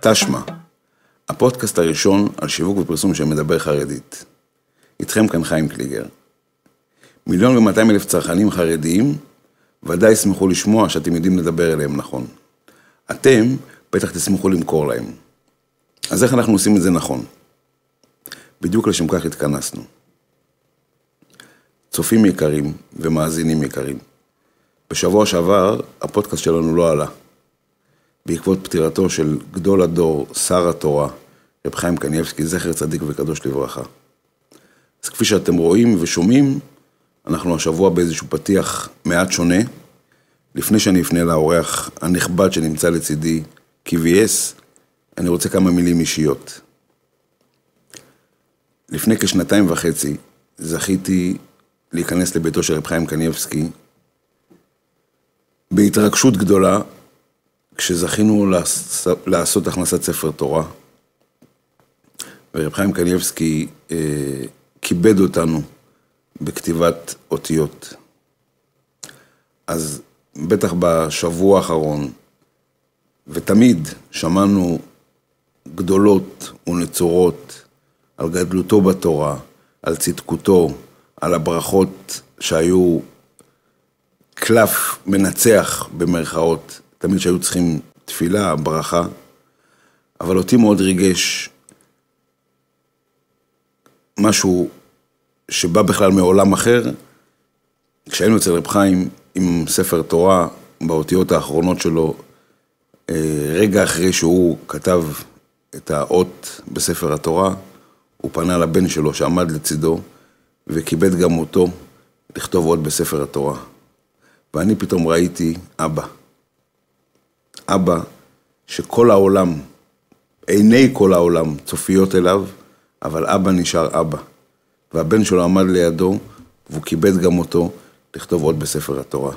תשמע, הפודקאסט הראשון על שיווק ופרסום שמדבר חרדית. איתכם כאן חיים קליגר. מיליון ומאתיים אלף צרכנים חרדיים ודאי ישמחו לשמוע שאתם יודעים לדבר אליהם נכון. אתם בטח תשמחו למכור להם. אז איך אנחנו עושים את זה נכון? בדיוק לשם כך התכנסנו. צופים יקרים ומאזינים יקרים, בשבוע שעבר הפודקאסט שלנו לא עלה. בעקבות פטירתו של גדול הדור, שר התורה, רב חיים קניאבסקי, זכר צדיק וקדוש לברכה. אז כפי שאתם רואים ושומעים, אנחנו השבוע באיזשהו פתיח מעט שונה. לפני שאני אפנה לאורח הנכבד שנמצא לצידי, KVS, אני רוצה כמה מילים אישיות. לפני כשנתיים וחצי זכיתי להיכנס לביתו של רב חיים קניאבסקי בהתרגשות גדולה כשזכינו לעשות הכנסת ספר תורה, ורב חיים קניאבסקי אה, כיבד אותנו בכתיבת אותיות. אז בטח בשבוע האחרון, ותמיד שמענו גדולות ונצורות על גדלותו בתורה, על צדקותו, על הברכות שהיו קלף מנצח במרכאות תמיד שהיו צריכים תפילה, ברכה, אבל אותי מאוד ריגש משהו שבא בכלל מעולם אחר, כשהיינו אצל רב חיים עם ספר תורה, באותיות האחרונות שלו, אה, רגע אחרי שהוא כתב את האות בספר התורה, הוא פנה לבן שלו שעמד לצידו, וכיבד גם אותו לכתוב אות בספר התורה. ואני פתאום ראיתי אבא. אבא שכל העולם, עיני כל העולם צופיות אליו, אבל אבא נשאר אבא. והבן שלו עמד לידו, והוא כיבד גם אותו לכתוב עוד בספר התורה.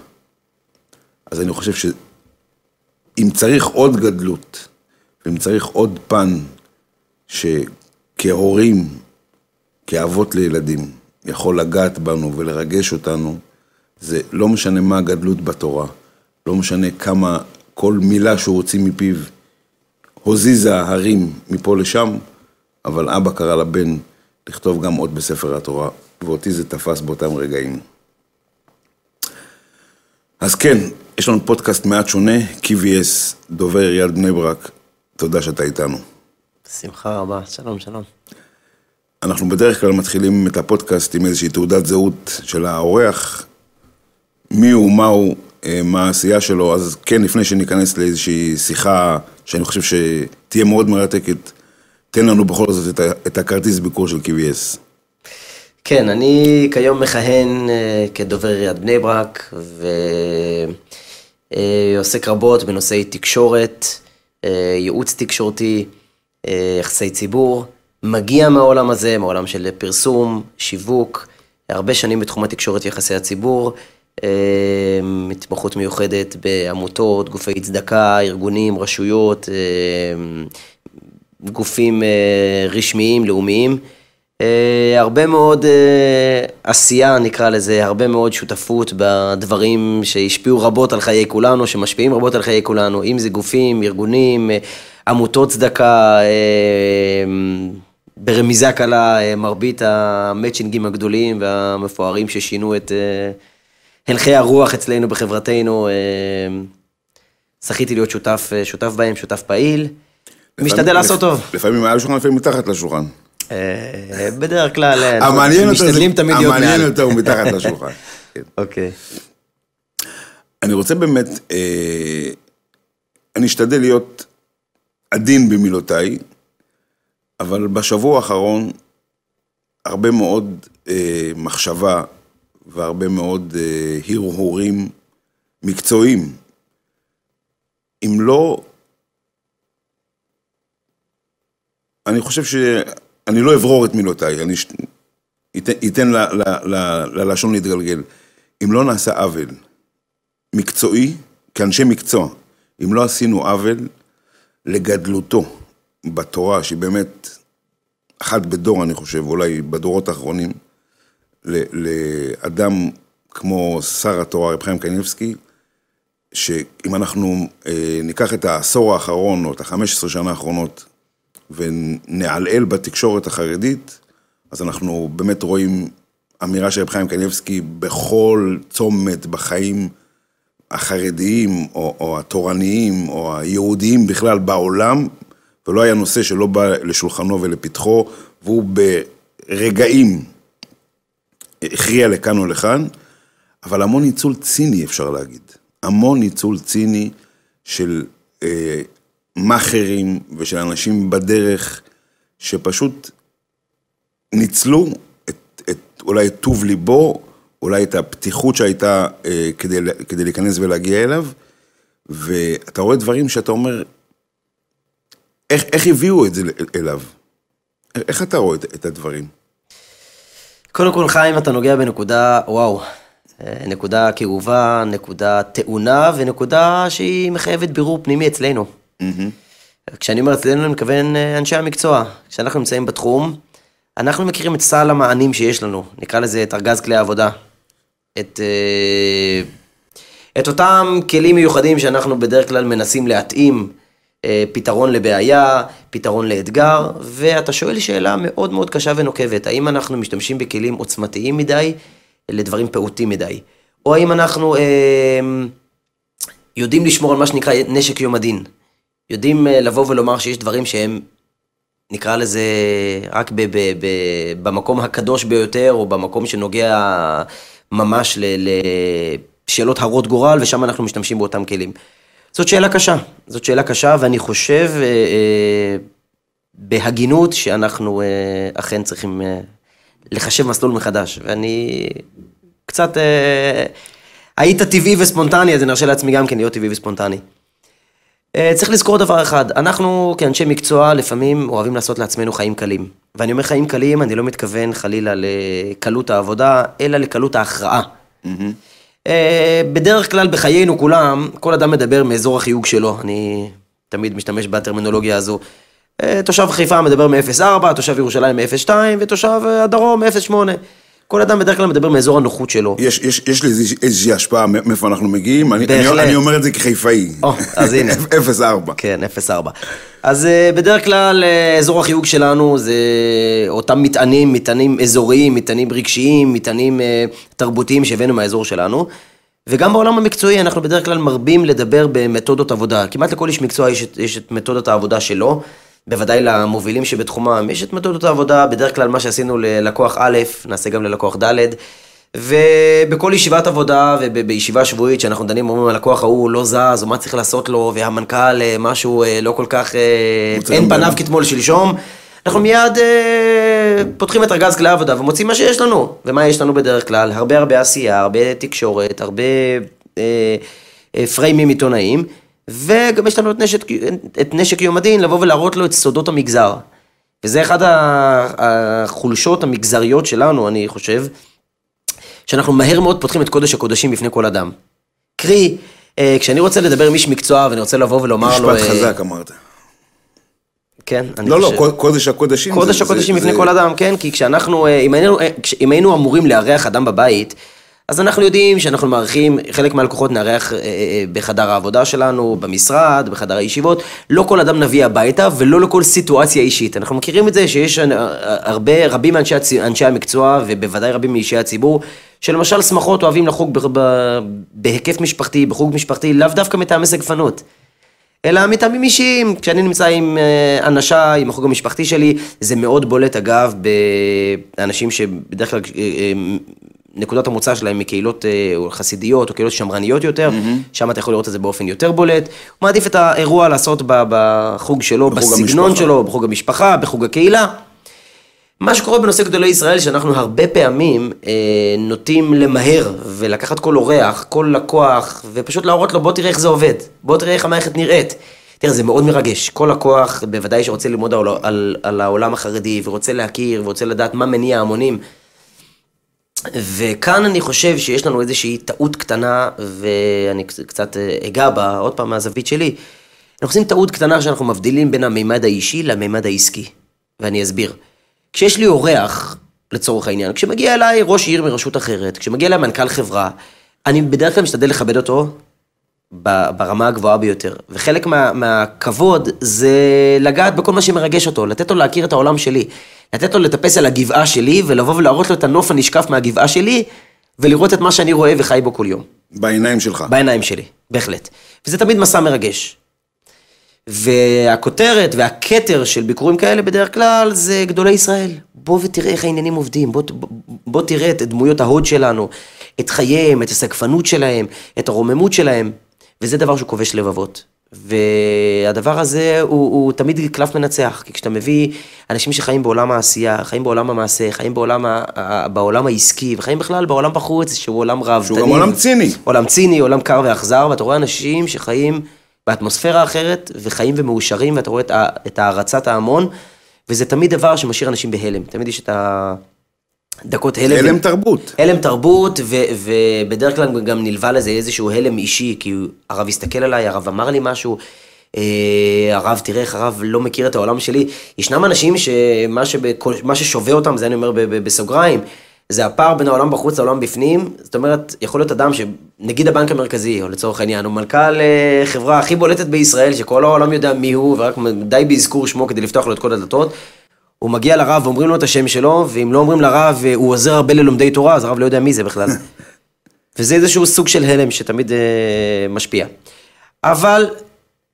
אז אני חושב שאם צריך עוד גדלות, ואם צריך עוד פן שכהורים, כאבות לילדים, יכול לגעת בנו ולרגש אותנו, זה לא משנה מה הגדלות בתורה, לא משנה כמה כל מילה שהוא הוציא מפיו הוזיזה הרים מפה לשם, אבל אבא קרא לבן לכתוב גם עוד בספר התורה, ואותי זה תפס באותם רגעים. אז כן, יש לנו פודקאסט מעט שונה, KVS, דובר עיריית בני ברק, תודה שאתה איתנו. שמחה רבה, שלום, שלום. אנחנו בדרך כלל מתחילים את הפודקאסט עם איזושהי תעודת זהות של האורח, מי הוא, מה הוא, מה העשייה שלו, אז כן, לפני שניכנס לאיזושהי שיחה שאני חושב שתהיה מאוד מרתקת, תן לנו בכל זאת את הכרטיס ביקור של KBS. כן, אני כיום מכהן אה, כדובר עיריית בני ברק, ועוסק אה, רבות בנושאי תקשורת, ייעוץ תקשורתי, יחסי ציבור. מגיע מהעולם הזה, מהעולם של פרסום, שיווק, הרבה שנים בתחום התקשורת ויחסי הציבור. אמ, התמחות מיוחדת בעמותות, גופי צדקה, ארגונים, רשויות, אמ, גופים אה, רשמיים, לאומיים. אה, הרבה מאוד אה, עשייה, נקרא לזה, הרבה מאוד שותפות בדברים שהשפיעו רבות על חיי כולנו, שמשפיעים רבות על חיי כולנו, אם זה גופים, ארגונים, עמותות צדקה, ברמיזה קלה, מרבית המצ'ינגים הגדולים והמפוארים ששינו את... הלכי הרוח אצלנו בחברתנו, אה, זכיתי להיות שותף, אה, שותף בהם, שותף פעיל. משתדל לעשות טוב. לפעמים מעל השולחן, לפעמים מתחת לשולחן. אה, בדרך כלל, משתדלים תמיד להיות מעל. המעניין יותר הוא מתחת לשולחן. כן. אוקיי. אני רוצה באמת, אני אשתדל להיות עדין במילותיי, אבל בשבוע האחרון, הרבה מאוד מחשבה והרבה מאוד אה, הרהורים מקצועיים. אם לא, אני חושב שאני לא אברור את מילותיי, אני אתן, אתן ל, ל, ל, ללשון להתגלגל. אם לא נעשה עוול מקצועי, כאנשי מקצוע, אם לא עשינו עוול לגדלותו בתורה, שהיא באמת אחת בדור, אני חושב, אולי בדורות האחרונים, לאדם כמו שר התורה, רב חיים קניבסקי, שאם אנחנו אה, ניקח את העשור האחרון, או את ה-15 שנה האחרונות, ונעלעל בתקשורת החרדית, אז אנחנו באמת רואים אמירה של רב חיים קניבסקי בכל צומת בחיים החרדיים, או, או התורניים, או היהודיים בכלל בעולם, ולא היה נושא שלא בא לשולחנו ולפתחו, והוא ברגעים הכריע לכאן או לכאן, אבל המון ניצול ציני אפשר להגיד. המון ניצול ציני של אה, מאכערים ושל אנשים בדרך, שפשוט ניצלו את, את אולי את טוב ליבו, אולי את הפתיחות שהייתה אה, כדי, כדי להיכנס ולהגיע אליו, ואתה רואה דברים שאתה אומר, איך, איך הביאו את זה אליו? איך אתה רואה את, את הדברים? קודם כל, חיים, אתה נוגע בנקודה, וואו, אה, נקודה כאובה, נקודה טעונה, ונקודה שהיא מחייבת בירור פנימי אצלנו. Mm-hmm. כשאני אומר אצלנו, אני מתכוון אה, אנשי המקצוע. כשאנחנו נמצאים בתחום, אנחנו מכירים את סל המענים שיש לנו, נקרא לזה את ארגז כלי העבודה. את, אה, את אותם כלים מיוחדים שאנחנו בדרך כלל מנסים להתאים פתרון לבעיה, פתרון לאתגר, ואתה שואל שאלה מאוד מאוד קשה ונוקבת, האם אנחנו משתמשים בכלים עוצמתיים מדי לדברים פעוטים מדי, או האם אנחנו אה, יודעים לשמור על מה שנקרא נשק יום הדין, יודעים אה, לבוא ולומר שיש דברים שהם, נקרא לזה, רק ב- ב- ב- במקום הקדוש ביותר, או במקום שנוגע ממש לשאלות הרות גורל, ושם אנחנו משתמשים באותם כלים. זאת שאלה קשה, זאת שאלה קשה, ואני חושב אה, אה, בהגינות שאנחנו אה, אכן צריכים אה, לחשב מסלול מחדש. ואני קצת... אה, היית טבעי וספונטני, אז אני ארשה לעצמי גם כן להיות טבעי וספונטני. אה, צריך לזכור דבר אחד, אנחנו כאנשי מקצוע לפעמים אוהבים לעשות לעצמנו חיים קלים. ואני אומר חיים קלים, אני לא מתכוון חלילה לקלות העבודה, אלא לקלות ההכרעה. Mm-hmm. אה, בדרך כלל בחיינו כולם, כל אדם מדבר מאזור החיוג שלו, אני תמיד משתמש בטרמינולוגיה הזו. אה, תושב חיפה מדבר מ-04, תושב ירושלים מ-02 ותושב אה, הדרום מ-08. כל אדם בדרך כלל מדבר מאזור הנוחות שלו. יש, יש, יש לי איזושהי השפעה מאיפה אנחנו מגיעים, אני, אני, אני אומר את זה כחיפאי. או, אז הנה. 0-4. כן, 0-4. אז uh, בדרך כלל uh, אזור החיוג שלנו זה אותם מטענים, מטענים אזוריים, מטענים רגשיים, מטענים uh, תרבותיים שהבאנו מהאזור שלנו. וגם בעולם המקצועי אנחנו בדרך כלל מרבים לדבר במתודות עבודה. כמעט לכל איש מקצוע יש את, יש את מתודת העבודה שלו. בוודאי למובילים שבתחומם, יש את מתודות העבודה, בדרך כלל מה שעשינו ללקוח א', נעשה גם ללקוח ד', ובכל ישיבת עבודה ובישיבה שבועית שאנחנו דנים, אומרים הלקוח ההוא לא זז, או מה צריך לעשות לו, והמנכ"ל אה, משהו אה, לא כל כך, אה, אין פניו כתמול שלשום, אנחנו מיד פותחים את ארגז כלי העבודה ומוצאים מה שיש לנו. ומה יש לנו בדרך כלל? הרבה הרבה עשייה, הרבה תקשורת, הרבה פריימים עיתונאיים. וגם יש לנו את נשק, את נשק יום הדין, לבוא ולהראות לו את סודות המגזר. וזה אחד החולשות המגזריות שלנו, אני חושב, שאנחנו מהר מאוד פותחים את קודש הקודשים בפני כל אדם. קרי, אה, כשאני רוצה לדבר עם איש מקצוע ואני רוצה לבוא ולומר לו... משפט אה, חזק אמרת. כן, אני לא, לא חושב... לא, לא, קודש הקודשים. קודש זה, הקודשים זה, בפני זה... כל אדם, כן, כי כשאנחנו, אה, אם היינו, אם היינו אמורים לארח אדם בבית, אז אנחנו יודעים שאנחנו מארחים, חלק מהלקוחות נארח אה, אה, בחדר העבודה שלנו, במשרד, בחדר הישיבות. לא כל אדם נביא הביתה ולא לכל סיטואציה אישית. אנחנו מכירים את זה שיש אה, הרבה, רבים מאנשי אנשי המקצוע ובוודאי רבים מאישי הציבור, שלמשל שמחות אוהבים לחוג בהיקף משפחתי, בחוג משפחתי, לאו דווקא מטעמי סגפנות. אלא מטעמים אישיים, כשאני נמצא עם אנשיי, עם החוג המשפחתי שלי, זה מאוד בולט אגב באנשים שבדרך כלל נקודת המוצא שלהם מקהילות אה, חסידיות או קהילות שמרניות יותר, mm-hmm. שם אתה יכול לראות את זה באופן יותר בולט. הוא מעדיף את האירוע לעשות בחוג שלו, בחוג בסגנון המשפחה. שלו, בחוג המשפחה, בחוג הקהילה. מה שקורה בנושא גדולי ישראל, שאנחנו הרבה פעמים אה, נוטים למהר ולקחת כל אורח, כל לקוח, ופשוט להראות לו בוא תראה איך זה עובד, בוא תראה איך המערכת נראית. תראה, זה מאוד מרגש. כל לקוח, בוודאי שרוצה ללמוד על, על, על העולם החרדי, ורוצה להכיר, ורוצה לדעת מה מניע ההמונים. וכאן אני חושב שיש לנו איזושהי טעות קטנה, ואני קצת אה, אגע בה עוד פעם מהזווית שלי. אנחנו עושים טעות קטנה שאנחנו מבדילים בין המימד האישי למימד העסקי. ואני אסביר. כשיש לי אורח, לצורך העניין, כשמגיע אליי ראש עיר מרשות אחרת, כשמגיע אליי מנכ"ל חברה, אני בדרך כלל משתדל לכבד אותו, ברמה הגבוהה ביותר. וחלק מה, מהכבוד זה לגעת בכל מה שמרגש אותו, לתת לו להכיר את העולם שלי. לתת לו לטפס על הגבעה שלי, ולבוא ולהראות לו את הנוף הנשקף מהגבעה שלי, ולראות את מה שאני רואה וחי בו כל יום. בעיניים שלך. בעיניים שלי, בהחלט. וזה תמיד מסע מרגש. והכותרת והכתר של ביקורים כאלה בדרך כלל זה גדולי ישראל. בוא ותראה איך העניינים עובדים, בוא, בוא, בוא תראה את דמויות ההוד שלנו, את חייהם, את הסגפנות שלהם, את הרוממות שלהם, וזה דבר שהוא כובש לבבות. והדבר הזה הוא, הוא תמיד קלף מנצח, כי כשאתה מביא אנשים שחיים בעולם העשייה, חיים בעולם המעשה, חיים בעולם, ה, ה, בעולם העסקי, וחיים בכלל בעולם בחוץ, שהוא עולם רב. שהוא גם עולם ציני. עולם ציני, עולם קר ואכזר, ואתה רואה אנשים שחיים באטמוספירה אחרת, וחיים ומאושרים, ואתה רואה את, ה- את הערצת ההמון, וזה תמיד דבר שמשאיר אנשים בהלם. תמיד יש את הדקות הלם. הלם תרבות. הלם תרבות, ו- ובדרך כלל גם נלווה לזה איזשהו הלם אישי, כי הרב הסתכל עליי, הרב אמר לי משהו, אה, הרב, תראה איך הרב לא מכיר את העולם שלי. ישנם אנשים שמה שבכל- ששווה אותם, זה אני אומר ב- ב- בסוגריים, זה הפער בין העולם בחוץ לעולם בפנים. זאת אומרת, יכול להיות אדם שנגיד הבנק המרכזי, או לצורך העניין, הוא מנכ"ל אה, חברה הכי בולטת בישראל, שכל העולם יודע מי הוא, ורק די באזכור שמו כדי לפתוח לו את כל הדלתות. הוא מגיע לרב ואומרים לו את השם שלו, ואם לא אומרים לרב, אה, הוא עוזר הרבה ללומדי תורה, אז הרב לא יודע מי זה בכלל. וזה איזשהו סוג של הלם שתמיד אה, משפיע. אבל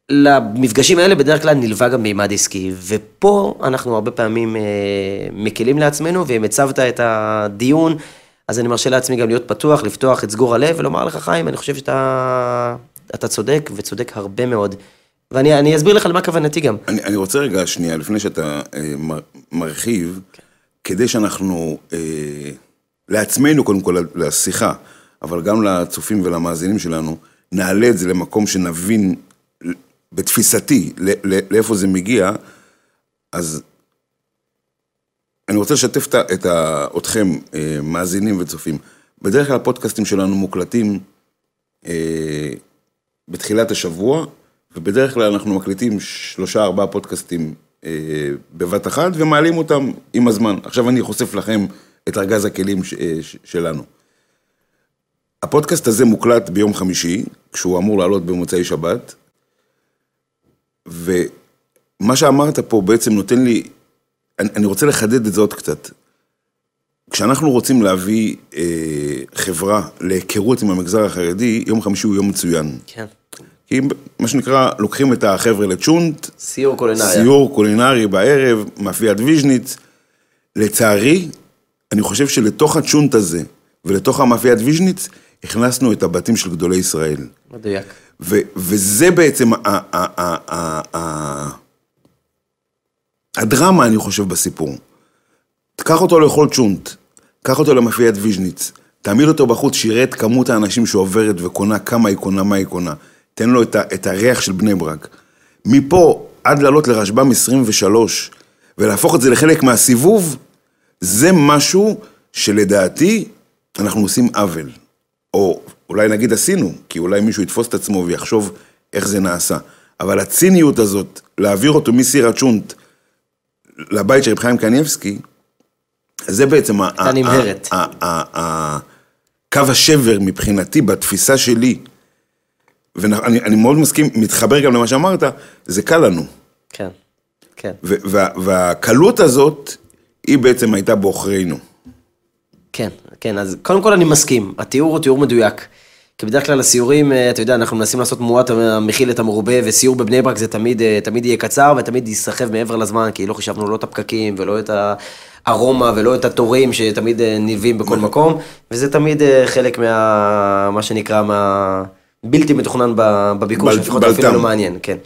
למפגשים האלה בדרך כלל נלווה גם מימד עסקי, ופה אנחנו הרבה פעמים אה, מקלים לעצמנו, ואם הצבת את הדיון, אז אני מרשה לעצמי גם להיות פתוח, לפתוח את סגור הלב, ולומר לך, חיים, אני חושב שאתה אתה צודק, וצודק הרבה מאוד. ואני אני אסביר לך למה כוונתי גם. אני, אני רוצה רגע שנייה, לפני שאתה אה, מר, מרחיב, כדי שאנחנו, אה, לעצמנו קודם כל, לשיחה, אבל גם לצופים ולמאזינים שלנו, נעלה את זה למקום שנבין, בתפיסתי, ל- ל- לאיפה זה מגיע, אז אני רוצה לשתף את, את ה, אתכם, אה, מאזינים וצופים. בדרך כלל הפודקאסטים שלנו מוקלטים אה, בתחילת השבוע, ובדרך כלל אנחנו מקליטים שלושה ארבעה פודקאסטים אה, בבת אחת ומעלים אותם עם הזמן. עכשיו אני חושף לכם את ארגז הכלים ש, אה, ש, שלנו. הפודקאסט הזה מוקלט ביום חמישי, כשהוא אמור לעלות במוצאי שבת, ומה שאמרת פה בעצם נותן לי, אני, אני רוצה לחדד את זה עוד קצת. כשאנחנו רוצים להביא אה, חברה להיכרות עם המגזר החרדי, יום חמישי הוא יום מצוין. כן. כי מה שנקרא, לוקחים את החבר'ה לצ'ונט, סיור קולינריה. סיור קולינרי בערב, מאפיית ויז'ניץ. לצערי, אני חושב שלתוך הצ'ונט הזה ולתוך המאפיית ויז'ניץ, הכנסנו את הבתים של גדולי ישראל. מדויק. ו- וזה בעצם ה- ה- ה- ה- ה- הדרמה, אני חושב, בסיפור. תקח אותו לאכול צ'ונט, קח אותו למאפיית ויז'ניץ, תעמיד אותו בחוץ, שיראה את כמות האנשים שעוברת וקונה, כמה היא קונה, מה היא קונה. תן לו את, ה- את הריח של בני ברק. מפה עד לעלות לרשב"ם 23 ולהפוך את זה לחלק מהסיבוב, זה משהו שלדעתי אנחנו עושים עוול. או אולי נגיד עשינו, כי אולי מישהו יתפוס את עצמו ויחשוב איך זה נעשה. אבל הציניות הזאת, להעביר אותו מסיר הצ'ונט לבית של רב חיים קניבסקי, זה בעצם ה- ה- נמהרת. קו השבר מבחינתי, בתפיסה שלי, ואני אני מאוד מסכים, מתחבר גם למה שאמרת, זה קל לנו. כן. כן. ו- וה- והקלות הזאת, היא בעצם הייתה בעוכרינו. כן, כן, אז קודם כל אני מסכים, התיאור הוא תיאור מדויק. כי בדרך כלל הסיורים, אה, אתה יודע, אנחנו מנסים לעשות מועט המכיל את המרובה, וסיור בבני ברק זה תמיד, אה, תמיד יהיה קצר, ותמיד ייסחב מעבר לזמן, כי לא חישבנו לא את הפקקים, ולא את הארומה, ולא את התורים שתמיד אה, נלווים בכל מקום, וזה תמיד אה, חלק מה... מה שנקרא, מה... בלתי מתוכנן בביקור, שלפחות אפילו בלת"ם. לא מעניין, כן.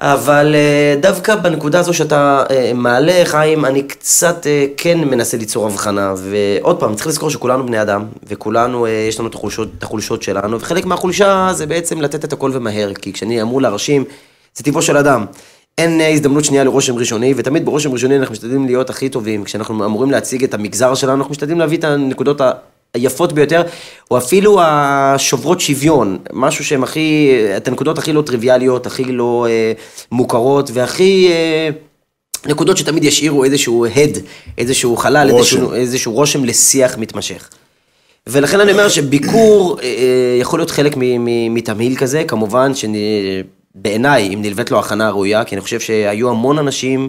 אבל אה, דווקא בנקודה הזו שאתה אה, מעלה, חיים, אני קצת אה, כן מנסה ליצור הבחנה. ועוד פעם, צריך לזכור שכולנו בני אדם, וכולנו, יש לנו את החולשות, את החולשות שלנו, וחלק מהחולשה זה בעצם לתת את הכל ומהר, כי כשאני אמור להרשים, זה טבעו של אדם. אין הזדמנות שנייה לרושם ראשוני, ותמיד ברושם ראשוני אנחנו משתדלים להיות הכי טובים. כשאנחנו אמורים להציג את המגזר שלנו, אנחנו משתדלים להביא את הנקודות. היפות ביותר, או אפילו השוברות שוויון, משהו שהן הכי, את הנקודות הכי לא טריוויאליות, הכי לא אה, מוכרות, והכי אה, נקודות שתמיד ישאירו איזשהו הד, איזשהו חלל, רושם. איזשהו, איזשהו רושם לשיח מתמשך. ולכן אני אומר שביקור אה, אה, יכול להיות חלק מ- מ- מתמהיל כזה, כמובן שבעיניי, אם נלווית לו הכנה ראויה, כי אני חושב שהיו המון אנשים,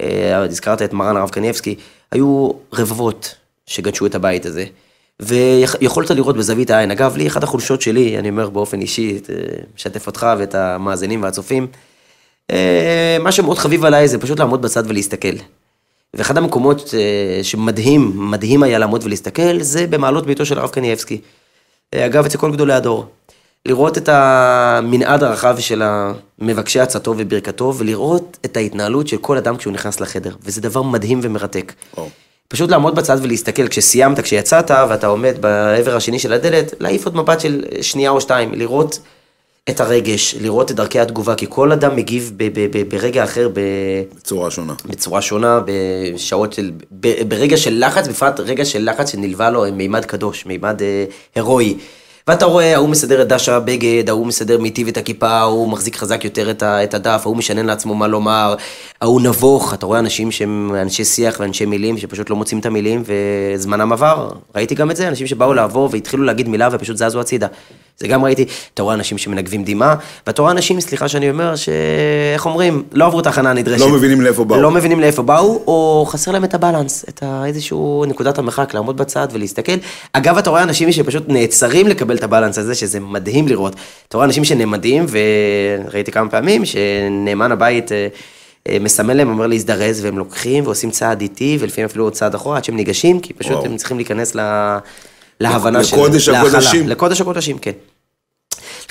אה, הזכרת את מרן הרב קניבסקי, היו רבבות שגדשו את הבית הזה. ויכולת לראות בזווית העין. אגב, לי אחת החולשות שלי, אני אומר באופן אישי, אה, משתף אותך ואת המאזינים והצופים, אה, מה שמאוד חביב עליי זה פשוט לעמוד בצד ולהסתכל. ואחד המקומות אה, שמדהים, מדהים היה לעמוד ולהסתכל, זה במעלות ביתו של הרב קניאבסקי. אה, אגב, אצל כל גדולי הדור. לראות את המנעד הרחב של מבקשי עצתו וברכתו, ולראות את ההתנהלות של כל אדם כשהוא נכנס לחדר. וזה דבר מדהים ומרתק. וואו. פשוט לעמוד בצד ולהסתכל, כשסיימת, כשיצאת, ואתה עומד בעבר השני של הדלת, להעיף עוד מבט של שנייה או שתיים, לראות את הרגש, לראות את דרכי התגובה, כי כל אדם מגיב ב- ב- ב- ברגע אחר, ב- בצורה שונה. בצורה שונה, בשעות של, ב- ברגע של לחץ, בפרט רגע של לחץ שנלווה לו מימד קדוש, מימד אה, הירואי. ואתה רואה, ההוא מסדר את דש הבגד, ההוא מסדר מיטיב את הכיפה, ההוא מחזיק חזק יותר את, ה- את הדף, ההוא משנן לעצמו מה לומר, ההוא נבוך, אתה רואה אנשים שהם אנשי שיח ואנשי מילים, שפשוט לא מוצאים את המילים, וזמנם עבר. ראיתי גם את זה, אנשים שבאו לעבור והתחילו להגיד מילה ופשוט זזו הצידה. זה גם ראיתי, אתה רואה אנשים שמנגבים דמעה, ואתה רואה אנשים, סליחה שאני אומר, שאיך אומרים, לא עברו את ההכנה הנדרשת. לא מבינים לאיפה באו. לא מבינים לאיפה באו, או חסר להם את הבלנס, את ה- איזשהו נקודת המרחק, לעמוד בצד ולהסתכל. אגב, אתה רואה אנשים שפשוט נעצרים לקבל את הבלנס הזה, שזה מדהים לראות. אתה רואה אנשים שנעמדים, וראיתי כמה פעמים שנאמן הבית אה, מסמן להם, אומר להזדרז, והם לוקחים ועושים צעד איטי, ולפעמים אפילו עוד צעד אחורה, עד שהם ניגשים, כי פשוט וואו. הם צריכים להיכנס ל... להבנה של... לקודש. הקודשים. לקודש הקודשים, כן.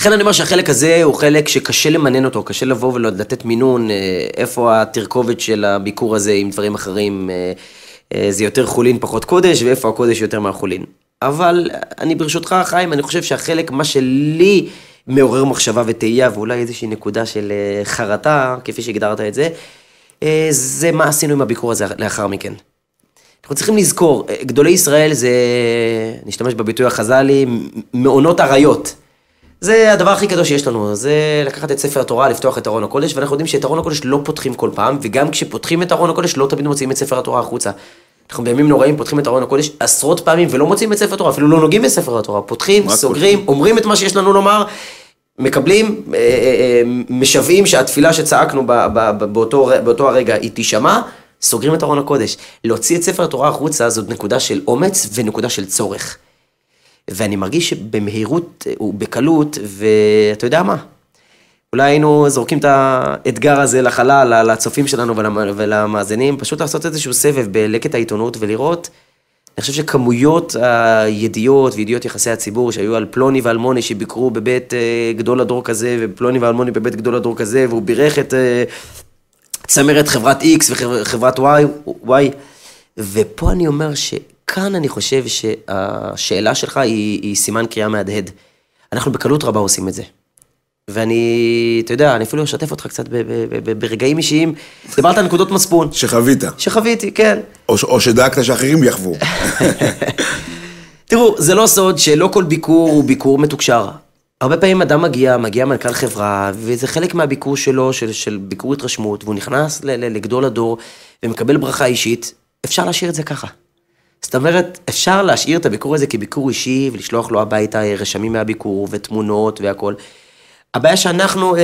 לכן אני אומר שהחלק הזה הוא חלק שקשה למנן אותו, קשה לבוא ולתת מינון, אה, איפה התרכובת של הביקור הזה עם דברים אחרים, אה, אה, זה יותר חולין פחות קודש, ואיפה הקודש יותר מהחולין. אבל אני ברשותך, חיים, אני חושב שהחלק, מה שלי מעורר מחשבה ותהייה, ואולי איזושהי נקודה של אה, חרטה, כפי שהגדרת את זה, אה, זה מה עשינו עם הביקור הזה לאחר מכן. אנחנו צריכים לזכור, אה, גדולי ישראל זה, נשתמש בביטוי החז"לי, מעונות אריות. זה הדבר הכי קדוש שיש לנו, זה לקחת את ספר התורה, לפתוח את ארון הקודש, ואנחנו יודעים שאת ארון הקודש לא פותחים כל פעם, וגם כשפותחים את ארון הקודש לא תמיד מוציאים את ספר התורה החוצה. אנחנו בימים נוראים פותחים את ארון הקודש עשרות פעמים ולא מוצאים את ספר התורה, אפילו לא נוגעים בספר התורה, פותחים, סוגרים, אומרים את מה שיש לנו לומר, מקבלים, אה, אה, אה, משוועים שהתפילה שצעקנו באותו, באותו הרגע היא תישמע, סוגרים את ארון הקודש. להוציא את ספר התורה החוצה זאת נקודה של אומץ ונקודה של צורך. ואני מרגיש שבמהירות ובקלות, ואתה יודע מה? אולי היינו זורקים את האתגר הזה לחלל, לצופים שלנו ולמ- ולמאזינים, פשוט לעשות איזשהו סבב בלקט העיתונות ולראות, אני חושב שכמויות הידיעות וידיעות יחסי הציבור שהיו על פלוני ואלמוני שביקרו בבית אה, גדול הדור כזה, ופלוני ואלמוני בבית גדול הדור כזה, והוא בירך את אה, צמרת חברת X וחברת Y, y, ופה אני אומר שכאן אני חושב שהשאלה שלך היא, היא סימן קריאה מהדהד. אנחנו בקלות רבה עושים את זה. ואני, אתה יודע, אני אפילו אשתף אותך קצת ברגעים אישיים. דיברת על נקודות מצפון, שחווית. שחוויתי, כן. או, או שדאגת שאחרים יחוו. תראו, זה לא סוד שלא כל ביקור הוא ביקור מתוקשר. הרבה פעמים אדם מגיע, מגיע מנכ"ל חברה, וזה חלק מהביקור שלו, של, של ביקור התרשמות, והוא נכנס ל- ל- לגדול הדור ומקבל ברכה אישית, אפשר להשאיר את זה ככה. זאת אומרת, אפשר להשאיר את הביקור הזה כביקור אישי, ולשלוח לו הביתה רשמים מהביקור, ותמונות והכל. הבעיה שאנחנו, אה,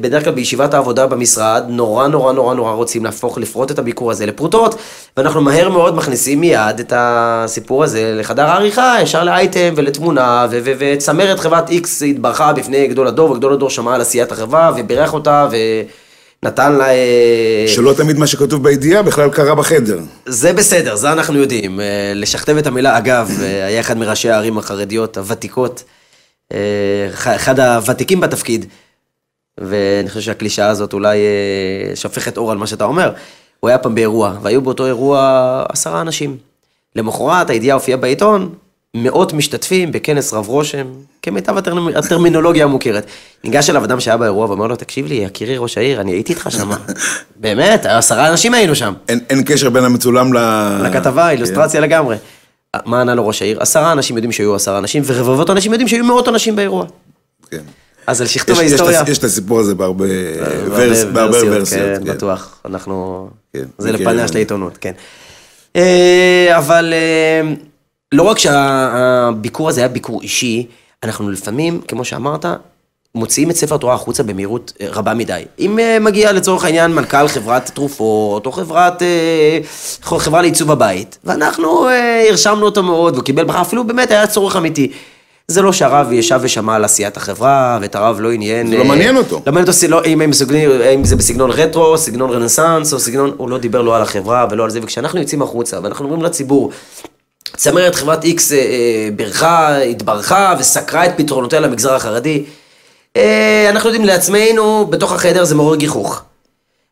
בדרך כלל בישיבת העבודה במשרד, נורא נורא נורא נורא רוצים להפוך, לפרוט את הביקור הזה לפרוטות, ואנחנו מהר מאוד מכניסים מיד את הסיפור הזה לחדר העריכה, ישר לאייטם ולתמונה, ו- ו- וצמרת חברת X התברכה בפני גדול הדור, וגדול הדור שמע על עשיית החברה, ובירך אותה, ונתן לה... אה, שלא תמיד מה שכתוב בידיעה בכלל קרה בחדר. זה בסדר, זה אנחנו יודעים. אה, לשכתב את המילה, אגב, אה, היה אחד מראשי הערים החרדיות הוותיקות, אחד הוותיקים בתפקיד, ואני חושב שהקלישאה הזאת אולי אה, שופכת אור על מה שאתה אומר. הוא היה פעם באירוע, והיו באותו אירוע עשרה אנשים. למחרת הידיעה הופיעה בעיתון, מאות משתתפים בכנס רב רושם, כמיטב הטרמ- הטרמינולוגיה המוכרת. ניגש אליו אדם שהיה באירוע ואומר לו, תקשיב לי, יקירי ראש העיר, אני הייתי איתך שם. באמת, עשרה אנשים היינו שם. אין, אין קשר בין המצולם ל... לכתבה, אילוסטרציה לגמרי. מה ענה לו ראש העיר? עשרה אנשים יודעים שהיו עשרה אנשים, ורבבות אנשים יודעים שהיו מאות אנשים באירוע. כן. אז על שכתוב ההיסטוריה. יש את הסיפור הזה בהרבה בהרבה ורסיות. כן, בטוח. אנחנו... כן, זה. לפניה של העיתונות, כן. אה, אבל אה, לא רק שהביקור הזה היה ביקור אישי, אנחנו לפעמים, כמו שאמרת, מוציאים את ספר התורה החוצה במהירות אה, רבה מדי. אם אה, מגיע לצורך העניין מנכ"ל חברת תרופות, או חברת, אה, חברה לעיצוב הבית, ואנחנו הרשמנו אותו מאוד, והוא קיבל ברכה, אפילו באמת היה צורך אמיתי. זה לא שהרב ישב ושמע על עשיית החברה, ואת הרב לא עניין... זה לא מעניין אותו. לא מעניין אותו לא, אם, אם, אם זה בסגנון רטרו, סגנון רנסאנס, או סגנון... הוא לא דיבר לא על החברה ולא על זה, וכשאנחנו יוצאים החוצה, ואנחנו אומרים לציבור, צמרת חברת איקס ברכה, התברכה וסקרה את פתרונותיה למגזר החרדי, אה, אנחנו יודעים לעצמנו, בתוך החדר זה מעורר גיחוך.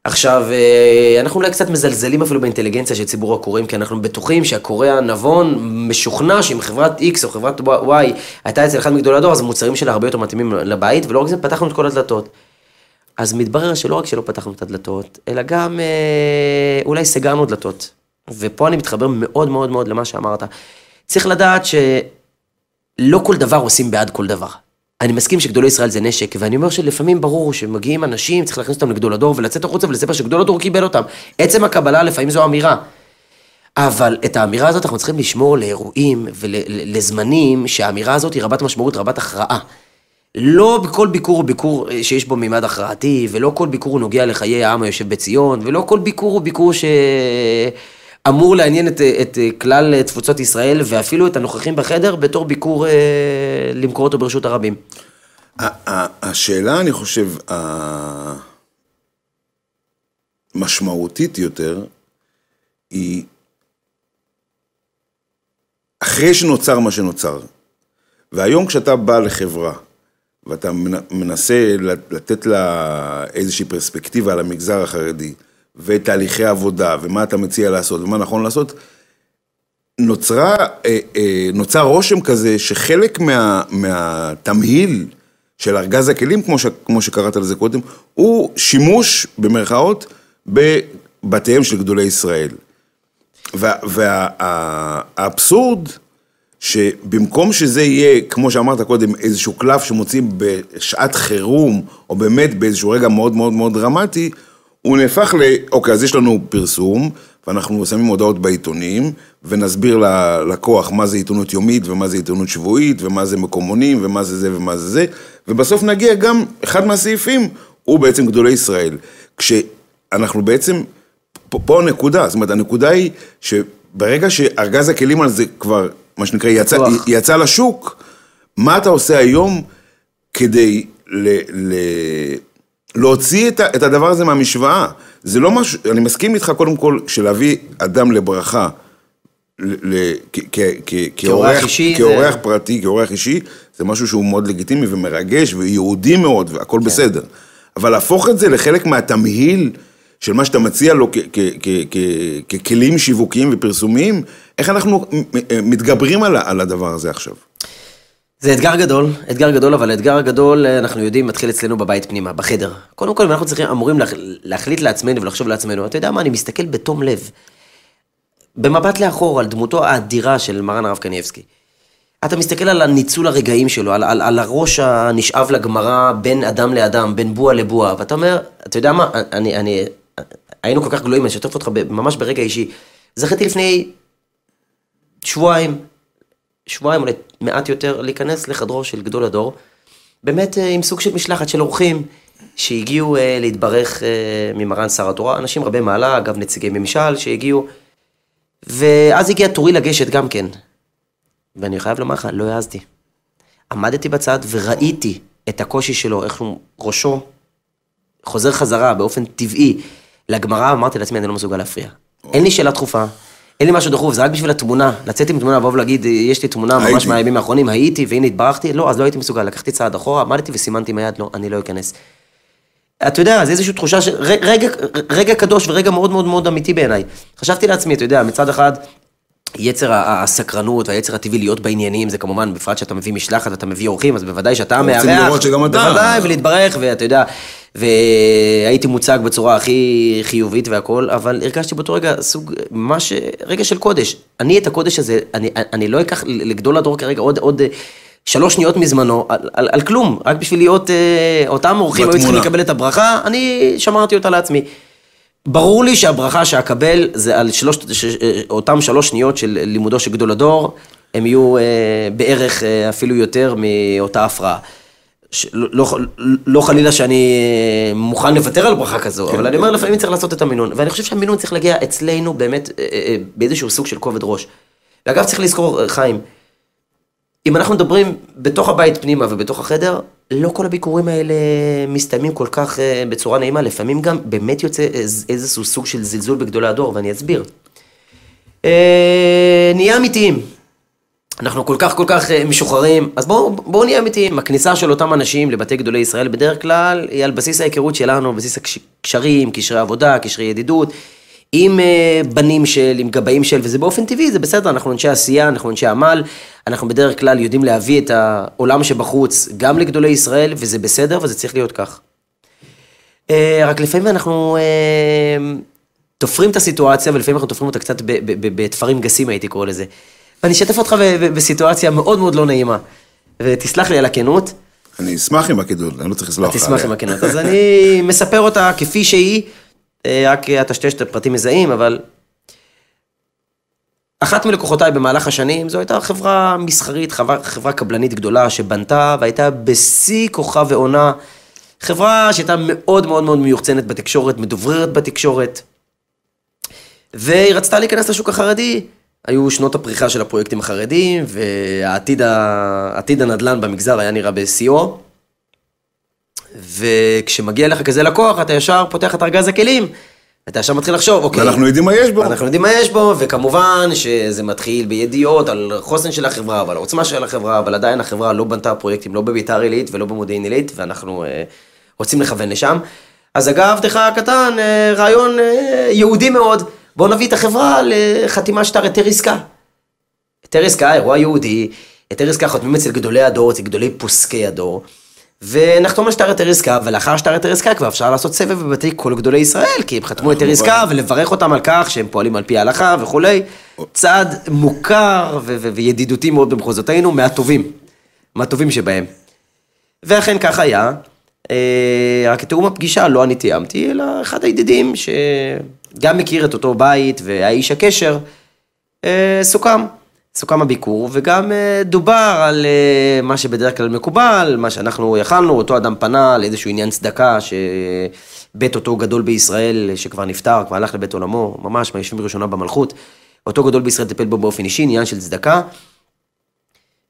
עכשיו, אה, אנחנו אולי קצת מזלזלים אפילו באינטליגנציה של ציבור הקוראים, כי אנחנו בטוחים שהקורא הנבון משוכנע שאם חברת X או חברת Y הייתה אצל אחד מגדולי הדור, אז המוצרים שלה הרבה יותר מתאימים לבית, ולא רק זה, פתחנו את כל הדלתות. אז מתברר שלא רק שלא פתחנו את הדלתות, אלא גם אה, אולי סגרנו דלתות. ופה אני מתחבר מאוד מאוד מאוד למה שאמרת. צריך לדעת שלא כל דבר עושים בעד כל דבר. אני מסכים שגדולי ישראל זה נשק, ואני אומר שלפעמים ברור שמגיעים אנשים, צריך להכניס אותם לגדול הדור ולצאת החוצה ולספר שגדול הדור קיבל אותם. עצם הקבלה לפעמים זו אמירה. אבל את האמירה הזאת אנחנו צריכים לשמור לאירועים ולזמנים שהאמירה הזאת היא רבת משמעות, רבת הכרעה. לא בכל ביקור הוא ביקור אה, שיש בו מימד הכרעתי, ולא כל ביקור הוא נוגע לחיי העם היושב בציון, ולא כל ביקור הוא ביקור ש... אמור לעניין את, את כלל תפוצות ישראל ואפילו את הנוכחים בחדר בתור ביקור אה, למכור אותו ברשות הרבים. השאלה, אני חושב, המשמעותית יותר, היא אחרי שנוצר מה שנוצר, והיום כשאתה בא לחברה, ואתה מנסה לתת לה איזושהי פרספקטיבה על המגזר החרדי, ותהליכי עבודה, ומה אתה מציע לעשות, ומה נכון לעשות, נוצרה, אה, אה, נוצר רושם כזה שחלק מה, מהתמהיל של ארגז הכלים, כמו, ש, כמו שקראת לזה קודם, הוא שימוש, במרכאות, בבתיהם של גדולי ישראל. והאבסורד, וה, שבמקום שזה יהיה, כמו שאמרת קודם, איזשהו קלף שמוצאים בשעת חירום, או באמת באיזשהו רגע מאוד מאוד מאוד דרמטי, הוא נהפך ל... אוקיי, אז יש לנו פרסום, ואנחנו שמים הודעות בעיתונים, ונסביר ללקוח מה זה עיתונות יומית, ומה זה עיתונות שבועית, ומה זה מקומונים, ומה זה זה ומה זה זה, ובסוף נגיע גם, אחד מהסעיפים הוא בעצם גדולי ישראל. כשאנחנו בעצם, פה, פה הנקודה, זאת אומרת, הנקודה היא שברגע שארגז הכלים על זה כבר, מה שנקרא, יצא, יצא לשוק, מה אתה עושה היום כדי ל... ל להוציא את, את הדבר הזה מהמשוואה. זה לא משהו, אני מסכים איתך קודם כל, שלהביא אדם לברכה, כאורח אישי, כאורח זה... פרטי, כאורח אישי, זה משהו שהוא מאוד לגיטימי ומרגש ויהודי מאוד והכל כן. בסדר. אבל להפוך את זה לחלק מהתמהיל של מה שאתה מציע לו ככלים שיווקיים ופרסומיים, איך אנחנו מתגברים על הדבר הזה עכשיו? זה אתגר גדול, אתגר גדול, אבל אתגר הגדול, אה, אנחנו יודעים, מתחיל אצלנו בבית פנימה, בחדר. קודם כל, אנחנו צריכים, אמורים להח, להחליט לעצמנו ולחשוב לעצמנו, אתה יודע מה, אני מסתכל בתום לב, במבט לאחור, על דמותו האדירה של מרן הרב קניאבסקי. אתה מסתכל על הניצול הרגעים שלו, על, על, על הראש הנשאב לגמרא בין אדם לאדם, בין בוע לבוע, ואתה אומר, אתה יודע מה, אני, אני, היינו כל כך גלויים, אני אשתף אותך ממש ברגע אישי. זכיתי לפני שבועיים, שבועיים, אולי מעט יותר, להיכנס לחדרו של גדול הדור, באמת אה, עם סוג של משלחת של אורחים שהגיעו אה, להתברך אה, ממרן שר התורה, אנשים רבי מעלה, אגב נציגי ממשל שהגיעו, ואז הגיע תורי לגשת גם כן. ואני חייב לומר לך, לא העזתי. עמדתי בצד וראיתי את הקושי שלו, איך הוא, ראשו חוזר חזרה באופן טבעי לגמרא, אמרתי לעצמי, אני לא מסוגל להפריע. אין לי שאלה דחופה, אין לי משהו דחוף, זה רק בשביל התמונה. לצאת עם תמונה, לבוא ולהגיד, יש לי תמונה ממש מהימים האחרונים, הייתי והנה התברכתי, לא, אז לא הייתי מסוגל. לקחתי צעד אחורה, עמדתי וסימנתי עם היד, לא, אני לא אכנס. אתה יודע, זה איזושהי תחושה של רגע, רגע קדוש ורגע מאוד מאוד מאוד אמיתי בעיניי. חשבתי לעצמי, אתה יודע, מצד אחד, יצר הסקרנות והיצר הטבעי להיות בעניינים, זה כמובן, בפרט שאתה מביא משלחת ואתה מביא אורחים, אז בוודאי שאתה מארח. רוצים לראות שגם אתה. בוודאי, ולהתברך, ואתה יודע, והייתי מוצג בצורה הכי חיובית והכל, אבל הרגשתי באותו רגע סוג, ממש רגע של קודש. אני את הקודש הזה, אני, אני לא אקח לגדול הדור כרגע עוד, עוד שלוש שניות מזמנו על, על, על כלום, רק בשביל להיות, אה, אותם אורחים היו צריכים לקבל את הברכה, אני שמרתי אותה לעצמי. ברור לי שהברכה שאקבל זה על שלוש, ש, אותם שלוש שניות של לימודו של גדול הדור, הם יהיו אה, בערך אה, אפילו יותר מאותה הפרעה. ש- לא, לא, לא חלילה שאני אה, מוכן לוותר על ברכה כזו, כן. אבל אני אומר לפעמים צריך לעשות את המינון, ואני חושב שהמינון צריך להגיע אצלנו באמת אה, אה, באיזשהו סוג של כובד ראש. ואגב צריך לזכור, אה, חיים, אם אנחנו מדברים בתוך הבית פנימה ובתוך החדר, לא כל הביקורים האלה מסתיימים כל כך אה, בצורה נעימה, לפעמים גם באמת יוצא איז- איזשהו סוג של זלזול בגדולי הדור, ואני אסביר. אה, נהיה אמיתיים. אנחנו כל כך כל כך אה, משוחררים, אז בואו בוא נהיה אמיתיים. הכניסה של אותם אנשים לבתי גדולי ישראל בדרך כלל היא על בסיס ההיכרות שלנו, בסיס הקשרים, קשרי עבודה, קשרי ידידות, עם אה, בנים של, עם גבאים של, וזה באופן טבעי, זה בסדר, אנחנו אנשי עשייה, אנחנו אנשי עמל, אנחנו בדרך כלל יודעים להביא את העולם שבחוץ גם לגדולי ישראל, וזה בסדר וזה צריך להיות כך. אה, רק לפעמים אנחנו אה, תופרים את הסיטואציה, ולפעמים אנחנו תופרים אותה קצת בתפרים גסים, הייתי קורא לזה. ואני אשתף אותך בסיטואציה מאוד מאוד לא נעימה, ותסלח לי על הכנות, אני אשמח עם הקידוד, אני לא צריך לסלוח לך. תשמח עם הכנות. אז אני מספר אותה כפי שהיא, רק אטשטש את הפרטים מזהים, אבל... אחת מלקוחותיי במהלך השנים, זו הייתה חברה מסחרית, חברה, חברה קבלנית גדולה שבנתה והייתה בשיא כוחה ועונה. חברה שהייתה מאוד מאוד מאוד מיוחצנת בתקשורת, מדובררת בתקשורת. והיא רצתה להיכנס לשוק החרדי. היו שנות הפריחה של הפרויקטים החרדיים, והעתיד הנדל"ן במגזר היה נראה בשיאו. וכשמגיע אליך כזה לקוח, אתה ישר פותח את ארגז הכלים, אתה ישר מתחיל לחשוב, אוקיי. ואנחנו יודעים מה יש בו. אנחנו יודעים מה יש בו, וכמובן שזה מתחיל בידיעות על חוסן של החברה ועל העוצמה של החברה, אבל עדיין החברה לא בנתה פרויקטים לא בביתר עילית ולא במודיעין עילית, ואנחנו אה, רוצים לכוון לשם. אז אגב, לך הקטן, אה, רעיון אה, יהודי מאוד, בואו נביא את החברה לחתימה שטר היתר עסקה. היתר עסקה, אירוע יהודי, היתר עסקה חותמים אצל גדולי הדור, אצל גדולי פוסקי הדור, ונחתום על שטר היתר עסקה, ולאחר שטר היתר עסקה כבר אפשר לעשות סבב בבתי כל גדולי ישראל, כי הם חתמו היתר עסקה, ולברך אותם על כך שהם פועלים על פי ההלכה וכולי. צעד מוכר ו- ו- וידידותי מאוד במחוזותינו, מהטובים, מהטובים שבהם. ואכן כך היה, אה, רק תיאום הפגישה לא אני תיאמתי, אלא אחד הידידים שגם מכיר את אותו בית והיה איש הקשר, אה, סוכם. סוכם הביקור, וגם אה, דובר על אה, מה שבדרך כלל מקובל, מה שאנחנו יכלנו, אותו אדם פנה לאיזשהו עניין צדקה, שבית אותו גדול בישראל, שכבר נפטר, כבר הלך לבית עולמו, ממש מהיושבים בראשונה במלכות, אותו גדול בישראל טיפל בו באופן אישי, עניין של צדקה.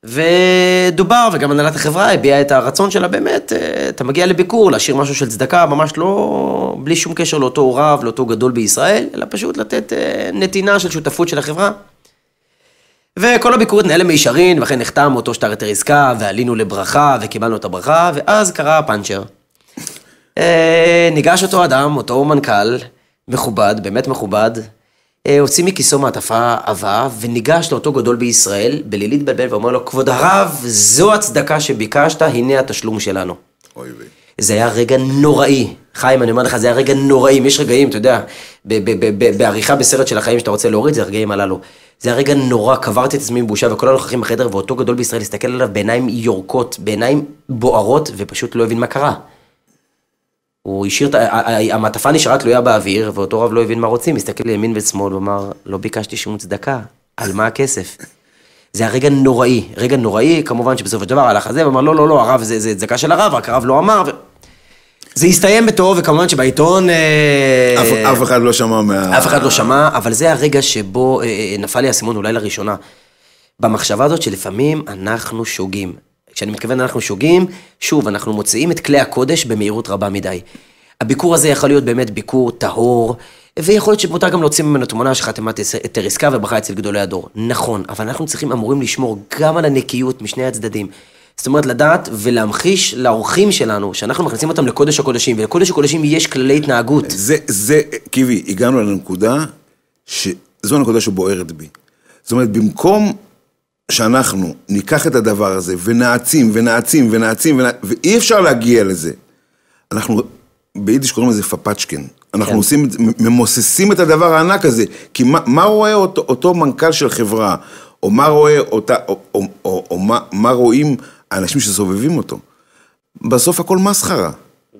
ודובר, וגם הנהלת החברה הביעה את הרצון שלה באמת, אה, אתה מגיע לביקור, להשאיר משהו של צדקה, ממש לא, בלי שום קשר לאותו רב, לאותו גדול בישראל, אלא פשוט לתת אה, נתינה של שותפות של החברה. וכל הביקור התנהל למישרין, ואכן נחתם אותו שטר היתר עסקה, ועלינו לברכה, וקיבלנו את הברכה, ואז קרה הפאנצ'ר. אה, ניגש אותו אדם, אותו מנכ"ל, מכובד, באמת מכובד, אה, הוציא מכיסו מעטפה עבה, וניגש לאותו גדול בישראל, בלי להתבלבל, ואומר לו, כבוד הרב, זו הצדקה שביקשת, הנה התשלום שלנו. אוי ויי. זה היה רגע נוראי. חיים, אני אומר לך, זה היה רגע נוראי. יש רגעים, אתה יודע, בעריכה בסרט של החיים שאתה רוצה להוריד, זה הרגעים הללו. זה היה רגע נורא, קברתי את עצמי מבושה, וכל הנוכחים בחדר, ואותו גדול בישראל הסתכל עליו בעיניים יורקות, בעיניים בוערות, ופשוט לא הבין מה קרה. הוא השאיר את, ה- המעטפה נשארה תלויה באוויר, ואותו רב לא הבין מה רוצים, הסתכל לימין ושמאל, ואמר, לא ביקשתי שום צדקה, על מה הכסף? זה היה רגע נוראי, רגע נוראי, כמובן שבסופו של דבר הלך הזה, ואמר, לא, לא, לא, הרב זה צדקה של הרב, רק הרב לא אמר, ו... זה הסתיים בטוב, וכמובן שבעיתון... אה, אף- אף אחד לא שמע מה... אף אחד לא שמע, אבל זה הרגע שבו אה, אה, נפל לי האסימון אולי לראשונה. במחשבה הזאת שלפעמים אנחנו שוגים. כשאני מתכוון אנחנו שוגים, שוב, אנחנו מוציאים את כלי הקודש במהירות רבה מדי. הביקור הזה יכול להיות באמת ביקור טהור, ויכול להיות שמותר גם להוציא ממנו תמונה של חתימת היתר עסקה וברכה אצל גדולי הדור. נכון, אבל אנחנו צריכים, אמורים לשמור גם על הנקיות משני הצדדים. זאת אומרת, לדעת ולהמחיש לאורחים שלנו, שאנחנו מכניסים אותם לקודש הקודשים, ולקודש הקודשים יש כללי התנהגות. זה, זה, קיבי, הגענו לנקודה שזו הנקודה שבוערת בי. זאת אומרת, במקום שאנחנו ניקח את הדבר הזה ונעצים ונעצים ונעצים, ונע... ואי אפשר להגיע לזה. אנחנו, ביידיש קוראים לזה פפצ'קן. אנחנו כן. עושים, ממוססים את הדבר הענק הזה. כי מה, מה רואה אותו, אותו מנכ"ל של חברה, או מה רואה אותה, או, או, או, או מה, מה רואים האנשים שסובבים אותו? בסוף הכל מסחרה.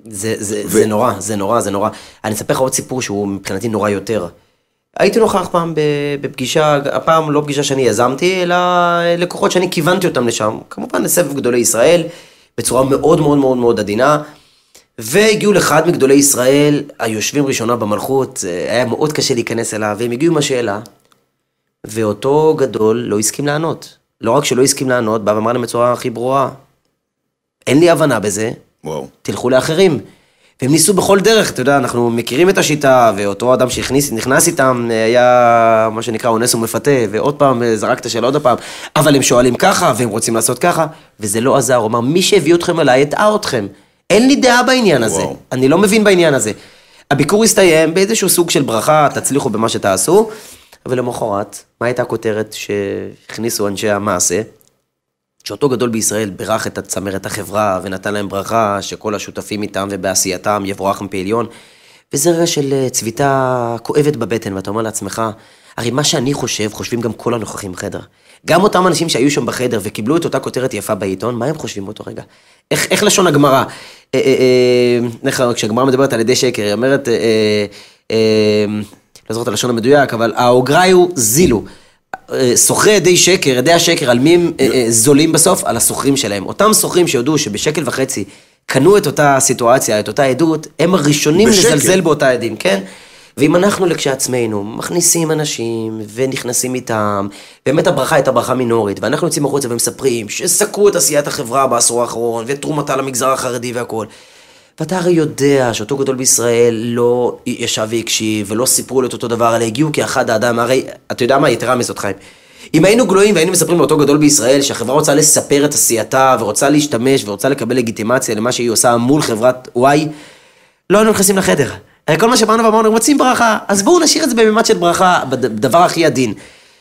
זה, זה, ו... זה נורא, זה נורא, זה נורא. אני אספר לך עוד סיפור שהוא מבחינתי נורא יותר. הייתי נוכח פעם בפגישה, הפעם לא פגישה שאני יזמתי, אלא לקוחות שאני כיוונתי אותם לשם, כמובן לסבב גדולי ישראל, בצורה מאוד מאוד מאוד מאוד עדינה. והגיעו לאחד מגדולי ישראל, היושבים ראשונה במלכות, היה מאוד קשה להיכנס אליו, והם הגיעו עם השאלה, ואותו גדול לא הסכים לענות. לא רק שלא הסכים לענות, בא ואמר להם בצורה הכי ברורה, אין לי הבנה בזה, וואו. תלכו לאחרים. והם ניסו בכל דרך, אתה יודע, אנחנו מכירים את השיטה, ואותו אדם שנכנס איתם היה מה שנקרא אונס ומפתה, ועוד פעם זרק את השאלה עוד פעם, אבל הם שואלים ככה, והם רוצים לעשות ככה, וזה לא עזר, הוא אמר, מי שהביא אתכם אליי, הטעה אתכם. אין לי דעה בעניין הזה, וואו. אני לא מבין בעניין הזה. הביקור הסתיים באיזשהו סוג של ברכה, תצליחו במה שתעשו, אבל למחרת, מה הייתה הכותרת שהכניסו אנשי המעשה? שאותו גדול בישראל בירך את צמרת החברה ונתן להם ברכה שכל השותפים איתם ובעשייתם יבורכם פעליון. וזה רגע של אה, צביטה כואבת בבטן, ואתה אומר לעצמך, הרי מה שאני חושב, חושבים גם כל הנוכחים בחדר. גם אותם אנשים שהיו שם בחדר וקיבלו את אותה כותרת יפה בעיתון, מה הם חושבים באותו רגע? איך, איך לשון הגמרא? אה, אה, כשהגמרא מדברת על ידי שקר, היא אומרת, לא זוכר את הלשון המדויק, אבל האוגראיו זילו. סוחרי עדי שקר, עדי השקר, על מי הם אה, אה, זולים בסוף? על הסוחרים שלהם. אותם סוחרים שיודעו שבשקל וחצי קנו את אותה סיטואציה, את אותה עדות, הם הראשונים בשקל. לזלזל באותה עדים, כן? ואם אנחנו לכשעצמנו מכניסים אנשים ונכנסים איתם, באמת הברכה הייתה ברכה מינורית, ואנחנו יוצאים החוצה ומספרים שסקרו את עשיית החברה בעשור האחרון, ותרומתה למגזר החרדי והכול. ואתה הרי יודע שאותו גדול בישראל לא ישב והקשיב, ולא סיפרו לו את אותו דבר, אלא הגיעו כאחד האדם, הרי, אתה יודע מה, יתרה מזאת חיים. אם היינו גלויים והיינו מספרים לאותו גדול בישראל שהחברה רוצה לספר את עשייתה ורוצה להשתמש ורוצה לקבל לגיטימציה למה שהיא עושה מול חברת וואי, לא היינו נכנסים לחדר. הרי כל מה שבאנו ואמרנו, רוצים ברכה, אז בואו נשאיר את זה בממד של ברכה, בדבר הכי עדין.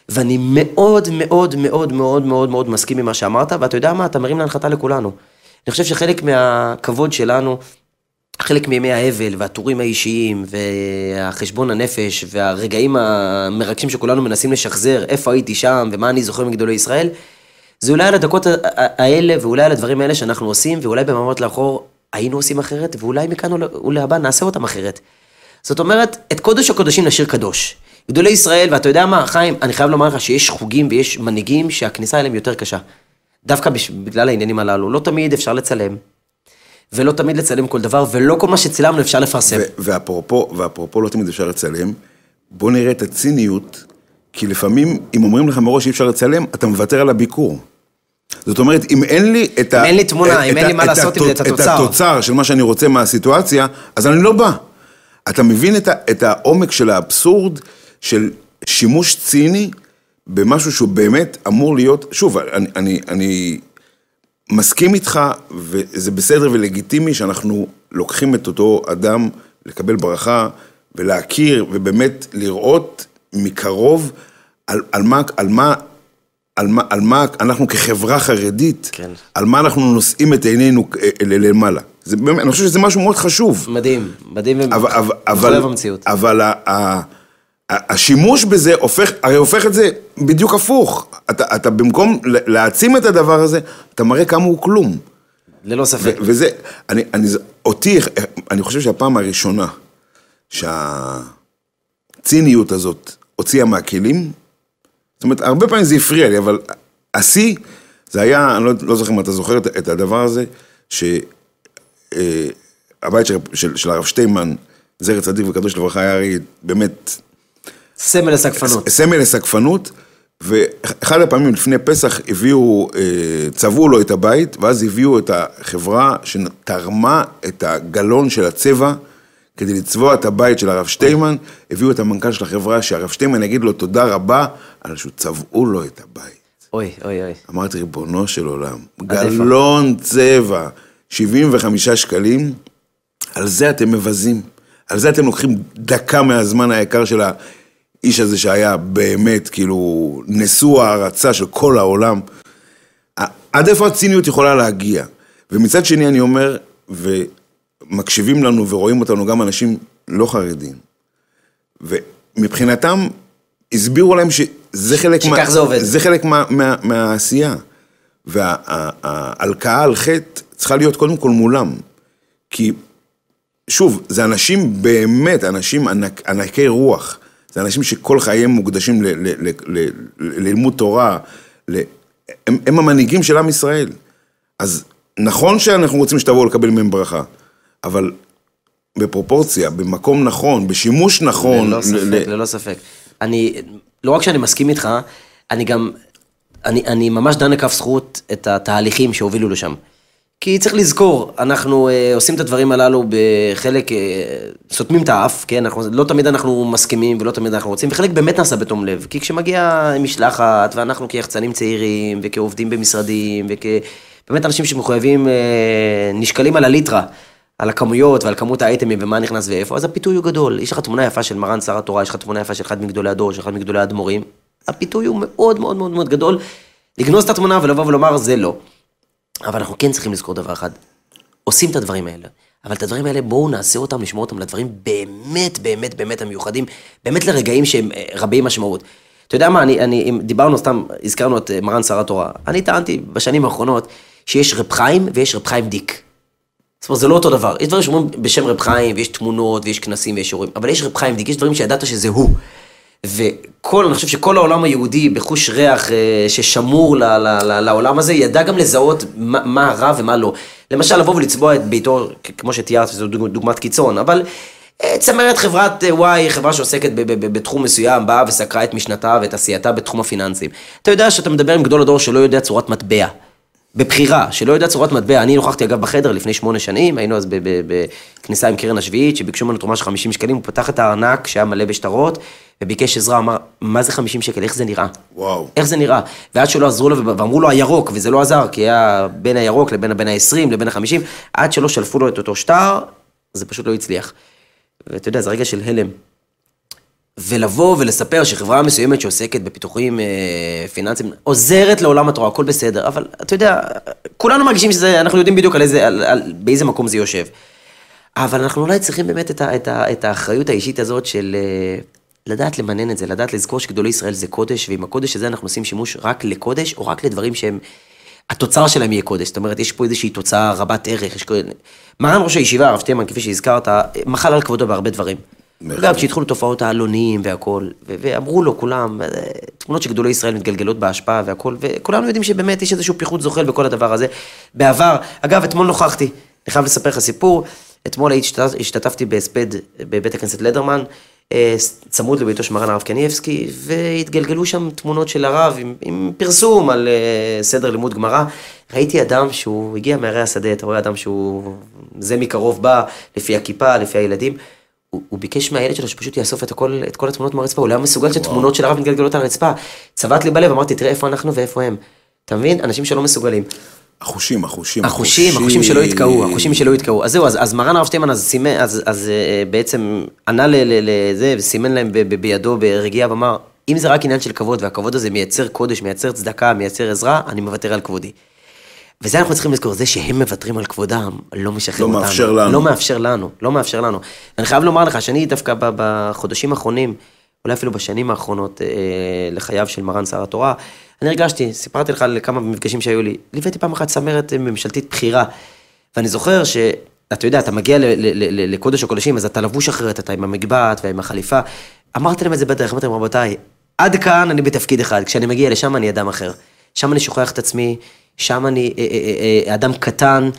ואני מאוד מאוד מאוד מאוד מאוד מאוד מסכים עם מה שאמרת, ואתה יודע מה, אתה מרים להנחתה לכולנו. אני חושב שחלק מהכבוד שלנו חלק מימי האבל והטורים האישיים והחשבון הנפש והרגעים המרגשים שכולנו מנסים לשחזר, איפה הייתי שם ומה אני זוכר מגדולי ישראל, זה אולי על הדקות האלה ואולי על הדברים האלה שאנחנו עושים, ואולי במעמד לאחור היינו עושים אחרת, ואולי מכאן ולהבא נעשה אותם אחרת. זאת אומרת, את קודש הקודשים נשאיר קדוש. גדולי ישראל, ואתה יודע מה, חיים, אני חייב לומר לך שיש חוגים ויש מנהיגים שהכניסה אליהם יותר קשה. דווקא בגלל העניינים הללו, לא תמיד אפשר לצלם, ולא תמיד לצלם כל דבר, ולא כל מה שצילמנו אפשר לפרסם. ואפרופו, ואפרופו לא תמיד אפשר לצלם, בוא נראה את הציניות, כי לפעמים, אם אומרים לך מראש שאי אפשר לצלם, אתה מוותר על הביקור. זאת אומרת, אם אין לי את ה... אם אין לי תמונה, אם אין לי מה לעשות עם זה, את התוצר. את התוצר של מה שאני רוצה מהסיטואציה, אז אני לא בא. אתה מבין את, ה, את העומק של האבסורד של שימוש ציני במשהו שהוא באמת אמור להיות, שוב, אני, אני, אני מסכים איתך, וזה בסדר ולגיטימי שאנחנו לוקחים את אותו אדם לקבל ברכה ולהכיר ובאמת לראות מקרוב על, על, מה, על, מה, על, מה, על מה אנחנו כחברה חרדית, כן. על מה אנחנו נושאים את עינינו אה, למעלה. זה אני חושב שזה משהו מאוד חשוב. מדהים, מדהים ומחויב המציאות. אבל ה... השימוש בזה הופך, הרי הופך את זה בדיוק הפוך. אתה, אתה במקום להעצים את הדבר הזה, אתה מראה כמה הוא כלום. ללא ספק. וזה, אני, אני, אותי, אני חושב שהפעם הראשונה שהציניות הזאת הוציאה מהכלים, זאת אומרת, הרבה פעמים זה הפריע לי, אבל השיא, זה היה, אני לא, לא זוכר אם אתה זוכר את, את הדבר הזה, שהבית אה, של, של, של הרב שטיינמן, זכר צדיק וקדוש לברכה, היה הרי באמת סמל לסגפנות. סמל לסגפנות, ואחד הפעמים לפני פסח הביאו, אה, צבעו לו את הבית, ואז הביאו את החברה שתרמה את הגלון של הצבע כדי לצבוע את הבית של הרב שטיימן, הביאו את המנכ"ל של החברה, שהרב שטיימן יגיד לו תודה רבה על שהוא צבעו לו את הבית. אוי, אוי, אוי. אמרתי, ריבונו של עולם, גלון צבע, 75 שקלים, על זה אתם מבזים. על זה אתם לוקחים דקה מהזמן היקר של ה... האיש הזה שהיה באמת, כאילו, נשוא הערצה של כל העולם. עד איפה הציניות יכולה להגיע? ומצד שני אני אומר, ומקשיבים לנו ורואים אותנו גם אנשים לא חרדים, ומבחינתם הסבירו להם שזה חלק, מה, זה, עובד. זה חלק מה, מה, מהעשייה. וההלקאה על חטא צריכה להיות קודם כל מולם. כי, שוב, זה אנשים באמת, אנשים ענק, ענקי רוח. זה אנשים שכל חייהם מוקדשים ללימוד תורה, ל- הם, הם המנהיגים של עם ישראל. אז נכון שאנחנו רוצים שתבואו לקבל מהם ברכה, אבל בפרופורציה, במקום נכון, בשימוש נכון. ללא ספק, ל- ללא ספק. אני, לא רק שאני מסכים איתך, אני גם, אני, אני ממש דן לכף זכות את התהליכים שהובילו לשם. כי צריך לזכור, אנחנו אה, עושים את הדברים הללו בחלק, אה, סותמים את האף, כן? אנחנו, לא תמיד אנחנו מסכימים ולא תמיד אנחנו רוצים, וחלק באמת נעשה בתום לב. כי כשמגיעה משלחת, ואנחנו כיחצנים צעירים, וכעובדים במשרדים, וכבאמת אנשים שמחויבים, אה, נשקלים על הליטרה. על הכמויות ועל כמות האייטמים ומה נכנס ואיפה, אז הפיתוי הוא גדול. יש לך תמונה יפה של מרן שר התורה, יש לך תמונה יפה של אחד מגדולי הדור, של אחד מגדולי האדמו"רים. הפיתוי הוא מאוד מאוד מאוד מאוד גדול. לגנוז את התמונה ולבוא ולומר, זה לא. אבל אנחנו כן צריכים לזכור דבר אחד, עושים את הדברים האלה, אבל את הדברים האלה בואו נעשה אותם, נשמור אותם לדברים באמת באמת באמת המיוחדים, באמת לרגעים שהם אה, רבי משמעות. אתה יודע מה, אני, אני, אם דיברנו סתם, הזכרנו את אה, מרן שר התורה, אני טענתי בשנים האחרונות שיש רב חיים ויש רב חיים דיק. זאת אומרת, זה לא אותו דבר. יש דברים שאומרים בשם רב חיים, ויש תמונות, ויש כנסים, ויש אירועים, אבל יש רב חיים דיק, יש דברים שידעת שזה הוא. וכל, אני חושב שכל העולם היהודי בחוש ריח אה, ששמור ל, ל, ל, לעולם הזה, ידע גם לזהות מה, מה רע ומה לא. למשל, לבוא ולצבוע את ביתו, כמו שתיארת, דוג- דוגמת קיצון, אבל אה, צמרת חברת אה, וואי, חברה שעוסקת בתחום מסוים, באה וסקרה את משנתה ואת עשייתה בתחום הפיננסים. אתה יודע שאתה מדבר עם גדול הדור שלא יודע צורת מטבע. בבחירה, שלא יודע צורת מטבע. אני נוכחתי אגב בחדר לפני שמונה שנים, היינו אז בכניסה עם קרן השביעית, שביקשו ממנו תרומה של 50 שקלים, הוא פתח את הארנק שהיה מלא בשטרות, וביקש עזרה, אמר, מה זה 50 שקל, איך זה נראה? וואו. איך זה נראה? ועד שלא עזרו לו, ואמרו לו הירוק, וזה לא עזר, כי היה בין הירוק לבין בין ה-20 לבין ה-50, עד שלא שלפו לו את אותו שטר, זה פשוט לא הצליח. ואתה יודע, זה רגע של הלם. ולבוא ולספר שחברה מסוימת שעוסקת בפיתוחים אה, פיננסיים עוזרת לעולם התורה, הכל בסדר, אבל אתה יודע, כולנו מרגישים שזה, אנחנו יודעים בדיוק על איזה, על, על, באיזה מקום זה יושב. אבל אנחנו אולי צריכים באמת את, ה, את, ה, את האחריות האישית הזאת של אה, לדעת למנן את זה, לדעת לזכור שגדולי ישראל זה קודש, ועם הקודש הזה אנחנו עושים שימוש רק לקודש, או רק לדברים שהם, התוצר שלהם יהיה קודש. זאת אומרת, יש פה איזושהי תוצאה רבת ערך. יש... כל- מרן ראש הישיבה, הרב שטיימן, כפי שהזכרת, מחל על כבודו בהרבה דברים. בהחלט. אגב, כשהתחילו תופעות העלונים והכל, ו- ואמרו לו כולם, אה, תמונות של גדולי ישראל מתגלגלות בהשפעה והכל, וכולנו יודעים שבאמת יש איזשהו פיחות זוחל בכל הדבר הזה. בעבר, אגב, אתמול נוכחתי, אני חייב לספר לך סיפור, אתמול השתתפתי בהספד בבית הכנסת לדרמן, אה, צמוד לביתו של מרן הרב קניאבסקי, והתגלגלו שם תמונות של הרב עם, עם פרסום על אה, סדר לימוד גמרא. ראיתי אדם שהוא הגיע מהרי השדה, אתה רואה אדם שהוא זה מקרוב בא, לפי הכיפה, לפי הילדים. הוא, הוא ביקש מהילד שלו שפשוט יאסוף את, הכל, את כל התמונות מהרצפה, הוא לא היה מסוגל שתמונות של הרב מתגלגלות על הרצפה. צבט לי בלב, אמרתי, תראה איפה אנחנו ואיפה הם. אתה מבין? אנשים שלא מסוגלים. החושים, החושים. החושים, החושים שלא יתקעו, החושים שלא יתקעו. אז זהו, אז, אז מרן הרב שטיימן אז סימן, אז, אז אה, בעצם ענה לזה, וסימן להם ב- ב- בידו ברגיעה, ואמר, אם זה רק עניין של כבוד, והכבוד הזה מייצר קודש, מייצר צדקה, מייצר עזרה, אני מוותר על כבודי. וזה אנחנו צריכים לזכור, זה שהם מוותרים על כבודם, לא משחרר לא אותנו. מאפשר לנו. לא מאפשר לנו, לא מאפשר לנו. ואני חייב לומר לך שאני דווקא בחודשים האחרונים, אולי אפילו בשנים האחרונות אה, לחייו של מרן שר התורה, אני הרגשתי, סיפרתי לך על כמה מפגשים שהיו לי, ליוויתי פעם אחת צמרת אה, ממשלתית בכירה, ואני זוכר ש... אתה יודע, אתה מגיע ל- ל- ל- ל- לקודש הקודשים, אז אתה לבוש אחרת, אתה עם המגבעת ועם החליפה. אמרתי להם את זה בדרך, אמרתי להם, רבותיי, עד כאן אני בתפקיד אחד, כשאני מגיע לשם אני אדם אחר. שם אני שוכח את עצמי, שם אני אה, אה, אה, אדם קטן.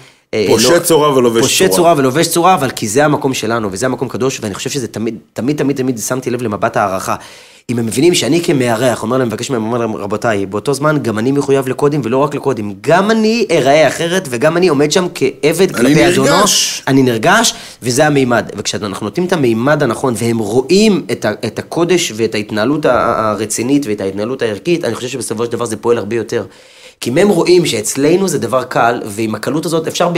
פושט צורה ולובש פושט צורה. צורה ולובש צורה, אבל כי זה המקום שלנו, וזה המקום קדוש, ואני חושב שזה תמיד, תמיד, תמיד, תמיד שמתי לב למבט הערכה. אם הם מבינים שאני כמארח, אומר להם, מבקש מהם, אומר להם, רבותיי, באותו זמן גם אני מחויב לקודים ולא רק לקודים. גם אני אראה אחרת, וגם אני עומד שם כעבד אני כלפי אדונו. נרגש. אני נרגש, וזה המימד. וכשאנחנו נותנים את המימד הנכון, והם רואים את, ה, את הקודש ואת ההתנהלות הרצינית ואת ההתנהלות הערכית, אני חושב שבסופו של דבר זה פועל הרבה יותר. כי אם הם רואים שאצלנו זה דבר קל, ועם הקלות הזאת אפשר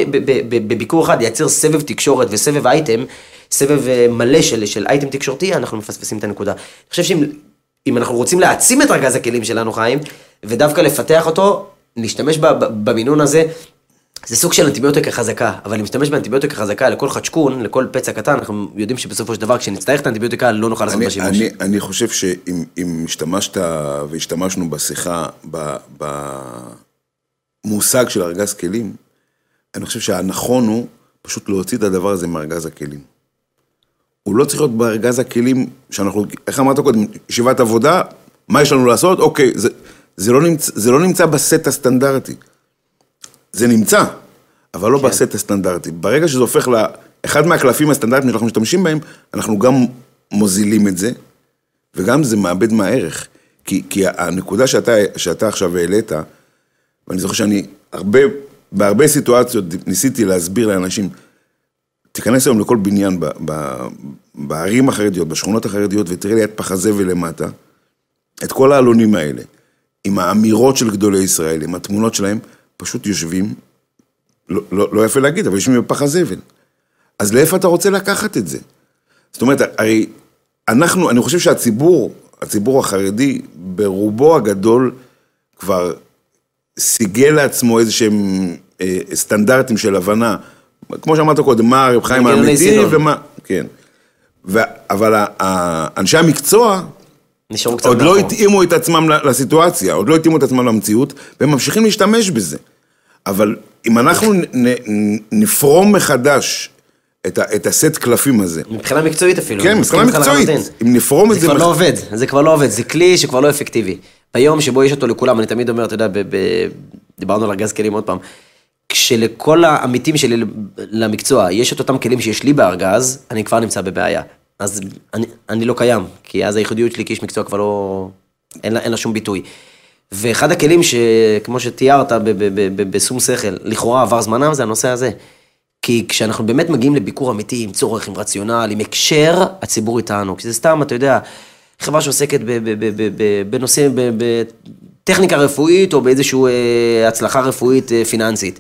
בביקור אחד לייצר סבב תקשורת וסבב אייטם, סבב אה, מלא של, של אייטם תקשורתי, אנחנו מפספסים את הנקודה. אני חושב שאם אם אנחנו רוצים להעצים את ארגז הכלים שלנו, חיים, ודווקא לפתח אותו, ב- במינון הזה, זה סוג של אנטיביוטיקה חזקה, אבל אם נשתמש באנטיביוטיקה חזקה לכל חדשקון, לכל פצע קטן, אנחנו יודים שבסופו של דבר, כשנצטרך את האנטיביוטיקה, לא נוכל לעשות אני, בה שימוש. אני, אני חושב שאם אם השתמשת והשתמשנו בשיחה במושג של ארגז כלים, אני חושב שהנכון הוא פשוט להוציא את הדבר הזה מארגז הכלים. הוא לא צריך להיות בארגז הכלים שאנחנו, איך אמרת קודם, ישיבת עבודה, מה יש לנו לעשות? אוקיי, זה, זה, לא, נמצא, זה לא נמצא בסט הסטנדרטי. זה נמצא, אבל לא כן. בסט הסטנדרטי. ברגע שזה הופך לאחד מהקלפים הסטנדרטיים שאנחנו משתמשים בהם, אנחנו גם מוזילים את זה, וגם זה מאבד מהערך. כי, כי הנקודה שאתה, שאתה עכשיו העלית, ואני זוכר שאני הרבה, בהרבה סיטואציות ניסיתי להסביר לאנשים, תיכנס היום לכל בניין ב, ב, בערים החרדיות, בשכונות החרדיות, ותראה ליד פח הזבל למטה, את כל העלונים האלה, עם האמירות של גדולי ישראל, עם התמונות שלהם, פשוט יושבים, לא, לא, לא יפה להגיד, אבל יושבים בפח הזבל. אז לאיפה אתה רוצה לקחת את זה? זאת אומרת, הרי אנחנו, אני חושב שהציבור, הציבור החרדי, ברובו הגדול, כבר סיגל לעצמו איזה שהם אה, סטנדרטים של הבנה, כמו שאמרת קודם, מה הרב חיים האמיתי ומה, כן. ו, אבל אנשי המקצוע, עוד לא התאימו את עצמם לסיטואציה, עוד לא התאימו את עצמם למציאות, והם ממשיכים להשתמש בזה. אבל אם אנחנו נפרום מחדש את, ה, את הסט קלפים הזה. מבחינה מקצועית אפילו. כן, מבחינה מקצועית. אם נפרום את זה... זה כבר מח... לא עובד, זה כבר לא עובד, זה כלי שכבר לא אפקטיבי. ביום שבו יש אותו לכולם, אני תמיד אומר, אתה יודע, ב, ב, דיברנו על ארגז כלים עוד פעם, כשלכל העמיתים שלי למקצוע יש את אותם כלים שיש לי בארגז, אני כבר נמצא בבעיה. אז אני, אני לא קיים, כי אז הייחודיות שלי כאיש מקצוע כבר לא... אין לה, אין לה שום ביטוי. ואחד הכלים שכמו שתיארת בשום שכל, לכאורה עבר זמנם, זה הנושא הזה. כי כשאנחנו באמת מגיעים לביקור אמיתי, עם צורך, עם רציונל, עם הקשר, הציבור איתנו. כי זה סתם, אתה יודע, חברה שעוסקת בנושא, בטכניקה רפואית, או באיזושהי אה, הצלחה רפואית אה, פיננסית.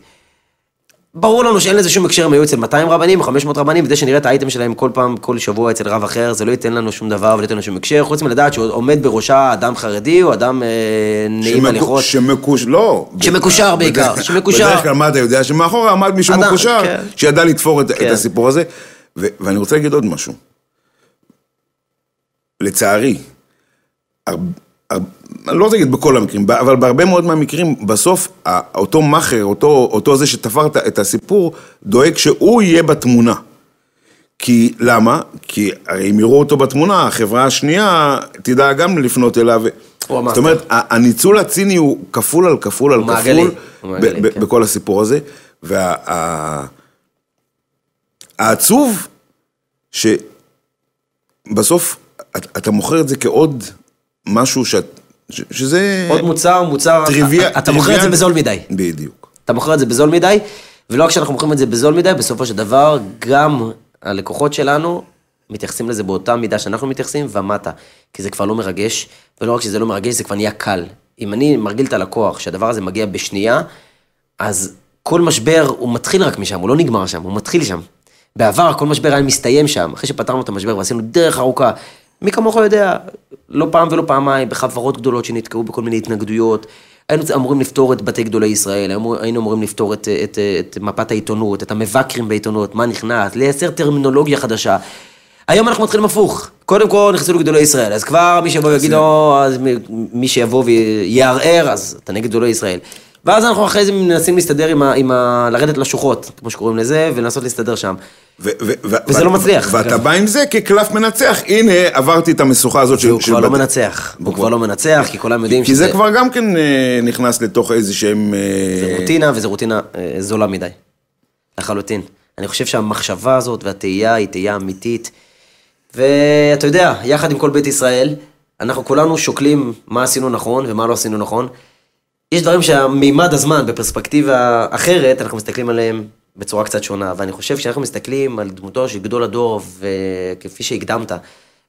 ברור לנו שאין לזה שום הקשר אם היו אצל 200 רבנים או 500 רבנים, וזה שנראה את האייטם שלהם כל פעם, כל שבוע אצל רב אחר, זה לא ייתן לנו שום דבר ולא ייתן לנו שום הקשר, חוץ מלדעת שעומד בראשה אדם חרדי או אדם אה, נעים הליכות. שמקוש... לא. שמקושר בעיקר, שמקושר. בדרך כלל מה אתה יודע? שמאחורה עמד מישהו אדם, מקושר, כן. שידע לתפור את, כן. את הסיפור הזה. ו- ואני רוצה להגיד עוד משהו. לצערי, אני לא רוצה להגיד בכל המקרים, אבל בהרבה מאוד מהמקרים, בסוף אותו מאכר, אותו, אותו זה שתפר את הסיפור, דואג שהוא יהיה בתמונה. כי, למה? כי הרי אם יראו אותו בתמונה, החברה השנייה תדע גם לפנות אליו. זאת אומרת, הניצול הציני הוא כפול על כפול על כפול כן. בכל הסיפור הזה. והעצוב, שבסוף אתה מוכר את זה כעוד משהו שאת, שזה... עוד מוצר, מוצר, טריוויה, אתה, אתה מוכר את זה בזול מדי. בדיוק. אתה מוכר את זה בזול מדי, ולא רק שאנחנו מוכרים את זה בזול מדי, בסופו של דבר, גם הלקוחות שלנו מתייחסים לזה באותה מידה שאנחנו מתייחסים, ומטה. כי זה כבר לא מרגש, ולא רק שזה לא מרגש, זה כבר נהיה קל. אם אני מרגיל את הלקוח שהדבר הזה מגיע בשנייה, אז כל משבר הוא מתחיל רק משם, הוא לא נגמר שם, הוא מתחיל שם. בעבר כל משבר היה מסתיים שם, אחרי שפתרנו את המשבר ועשינו דרך ארוכה, מי כמוך יודע, לא פעם ולא פעמיים, בחברות גדולות שנתקעו בכל מיני התנגדויות. היינו אמורים לפתור את בתי גדולי ישראל, היינו אמורים לפתור את, את, את מפת העיתונות, את המבקרים בעיתונות, מה נכנס, לייצר טרמינולוגיה חדשה. היום אנחנו מתחילים הפוך. קודם כל נכנסו לגדולי ישראל, אז כבר מי שיבוא ויגיד, או, אז מי שיבוא ויערער, אז אתה נגד גדולי ישראל. ואז אנחנו אחרי זה מנסים להסתדר עם ה... עם ה לרדת לשוחות, כמו שקוראים לזה, ולנסות להסתדר שם. ו- ו- ו- וזה לא מצליח. ואתה בא עם זה כקלף מנצח, הנה, עברתי את המשוכה הזאת של... והוא כבר לא מנצח, הוא כבר לא מנצח, כי כולם יודעים שזה... כי זה כבר גם כן אה, נכנס לתוך איזה שהם... אה, זה רוטינה, וזו רוטינה אה, זולה מדי. לחלוטין. אני חושב שהמחשבה הזאת והתהייה היא תהייה אמיתית. ואתה יודע, יחד עם כל בית ישראל, אנחנו כולנו שוקלים מה עשינו נכון ומה לא עשינו נכון. יש דברים שהמימד הזמן, בפרספקטיבה אחרת, אנחנו מסתכלים עליהם בצורה קצת שונה. ואני חושב שאנחנו מסתכלים על דמותו של גדול הדור, וכפי שהקדמת,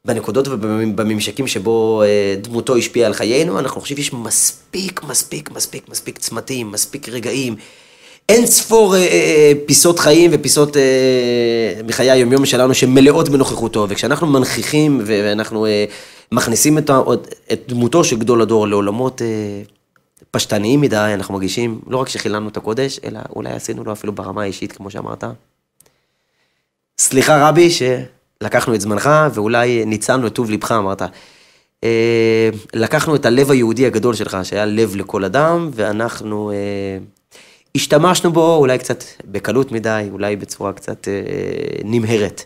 בנקודות ובממשקים שבו אה, דמותו השפיעה על חיינו, אנחנו חושבים שיש מספיק, מספיק, מספיק, מספיק צמתים, מספיק רגעים. אין ספור אה, אה, פיסות חיים ופיסות אה, מחיי היומיום שלנו שמלאות בנוכחותו, וכשאנחנו מנכיחים ואנחנו אה, מכניסים את, את דמותו של גדול הדור לעולמות אה, פשטניים מדי, אנחנו מרגישים, לא רק שחיללנו את הקודש, אלא אולי עשינו לו אפילו ברמה האישית, כמו שאמרת. סליחה רבי, שלקחנו את זמנך, ואולי ניצלנו את טוב ליבך, אמרת. אה, לקחנו את הלב היהודי הגדול שלך, שהיה לב לכל אדם, ואנחנו אה, השתמשנו בו אולי קצת בקלות מדי, אולי בצורה קצת אה, נמהרת.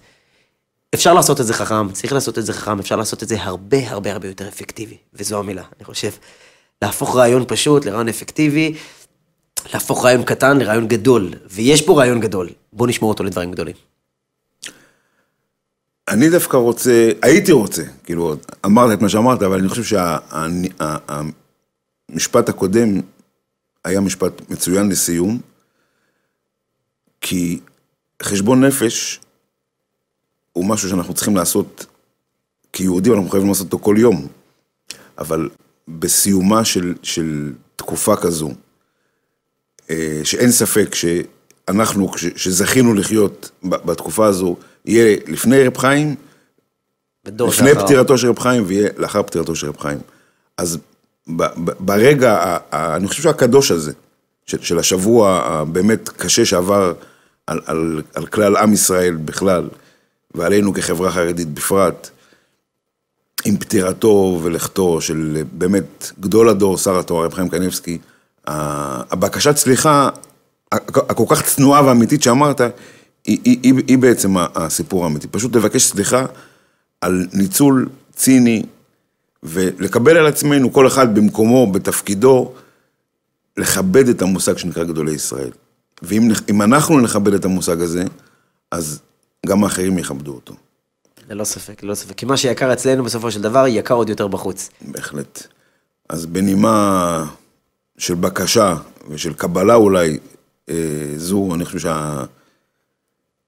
אפשר לעשות את זה חכם, צריך לעשות את זה חכם, אפשר לעשות את זה הרבה הרבה הרבה יותר אפקטיבי, וזו המילה, אני חושב. להפוך רעיון פשוט לרעיון אפקטיבי, להפוך רעיון קטן לרעיון גדול, ויש פה רעיון גדול, בוא נשמור אותו לדברים גדולים. אני דווקא רוצה, הייתי רוצה, כאילו, אמרת את מה שאמרת, אבל אני חושב שהמשפט הקודם היה משפט מצוין לסיום, כי חשבון נפש הוא משהו שאנחנו צריכים לעשות כיהודים, אנחנו חייבים לעשות אותו כל יום. אבל בסיומה של, של תקופה כזו, אה, שאין ספק שאנחנו, שזכינו לחיות בתקופה הזו, יהיה לפני רב חיים, לפני אחר. פטירתו של רב חיים, ויהיה לאחר פטירתו של רב חיים. אז ברגע, אני חושב שהקדוש הזה, של, של השבוע הבאמת קשה שעבר על, על, על כלל עם ישראל בכלל, ועלינו כחברה חרדית בפרט, עם פטירתו ולכתו של באמת גדול הדור, שר התורה, רב חיים קניבסקי, הבקשת סליחה הכל כך צנועה ואמיתית שאמרת, היא, היא, היא, היא בעצם הסיפור האמיתי. פשוט לבקש סליחה על ניצול ציני, ולקבל על עצמנו, כל אחד במקומו, בתפקידו, לכבד את המושג שנקרא גדולי ישראל. ואם אנחנו נכבד את המושג הזה, אז גם האחרים יכבדו אותו. ללא ספק, ללא ספק. כי מה שיקר אצלנו בסופו של דבר, יקר עוד יותר בחוץ. בהחלט. אז בנימה של בקשה ושל קבלה אולי, אה, זו, אני חושב שה...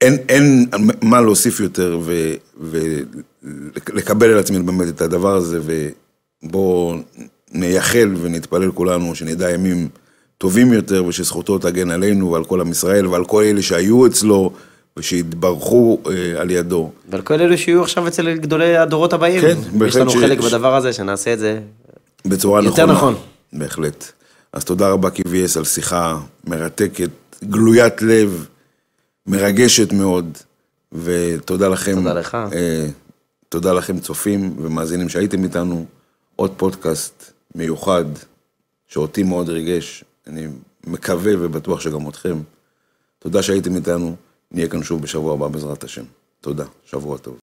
אין, אין מה להוסיף יותר ולקבל על עצמנו באמת את הדבר הזה, ובואו נייחל ונתפלל כולנו שנדע ימים טובים יותר, ושזכותו תגן עלינו ועל כל עם ישראל ועל כל אלה שהיו אצלו. ושיתברכו אה, על ידו. ועל כל אלו שיהיו עכשיו אצל גדולי הדורות הבאים. כן, בהחלט. יש לנו ש... חלק ש... בדבר הזה, שנעשה את זה בצורה יותר נכונה. נכון. בהחלט. אז תודה רבה KVS על שיחה מרתקת, גלוית לב, מרגשת מאוד, ותודה לכם. תודה לך. אה, תודה לכם צופים ומאזינים שהייתם איתנו. עוד פודקאסט מיוחד, שאותי מאוד ריגש, אני מקווה ובטוח שגם אתכם. תודה שהייתם איתנו. נהיה כאן שוב בשבוע הבא בעזרת השם. תודה, שבוע טוב.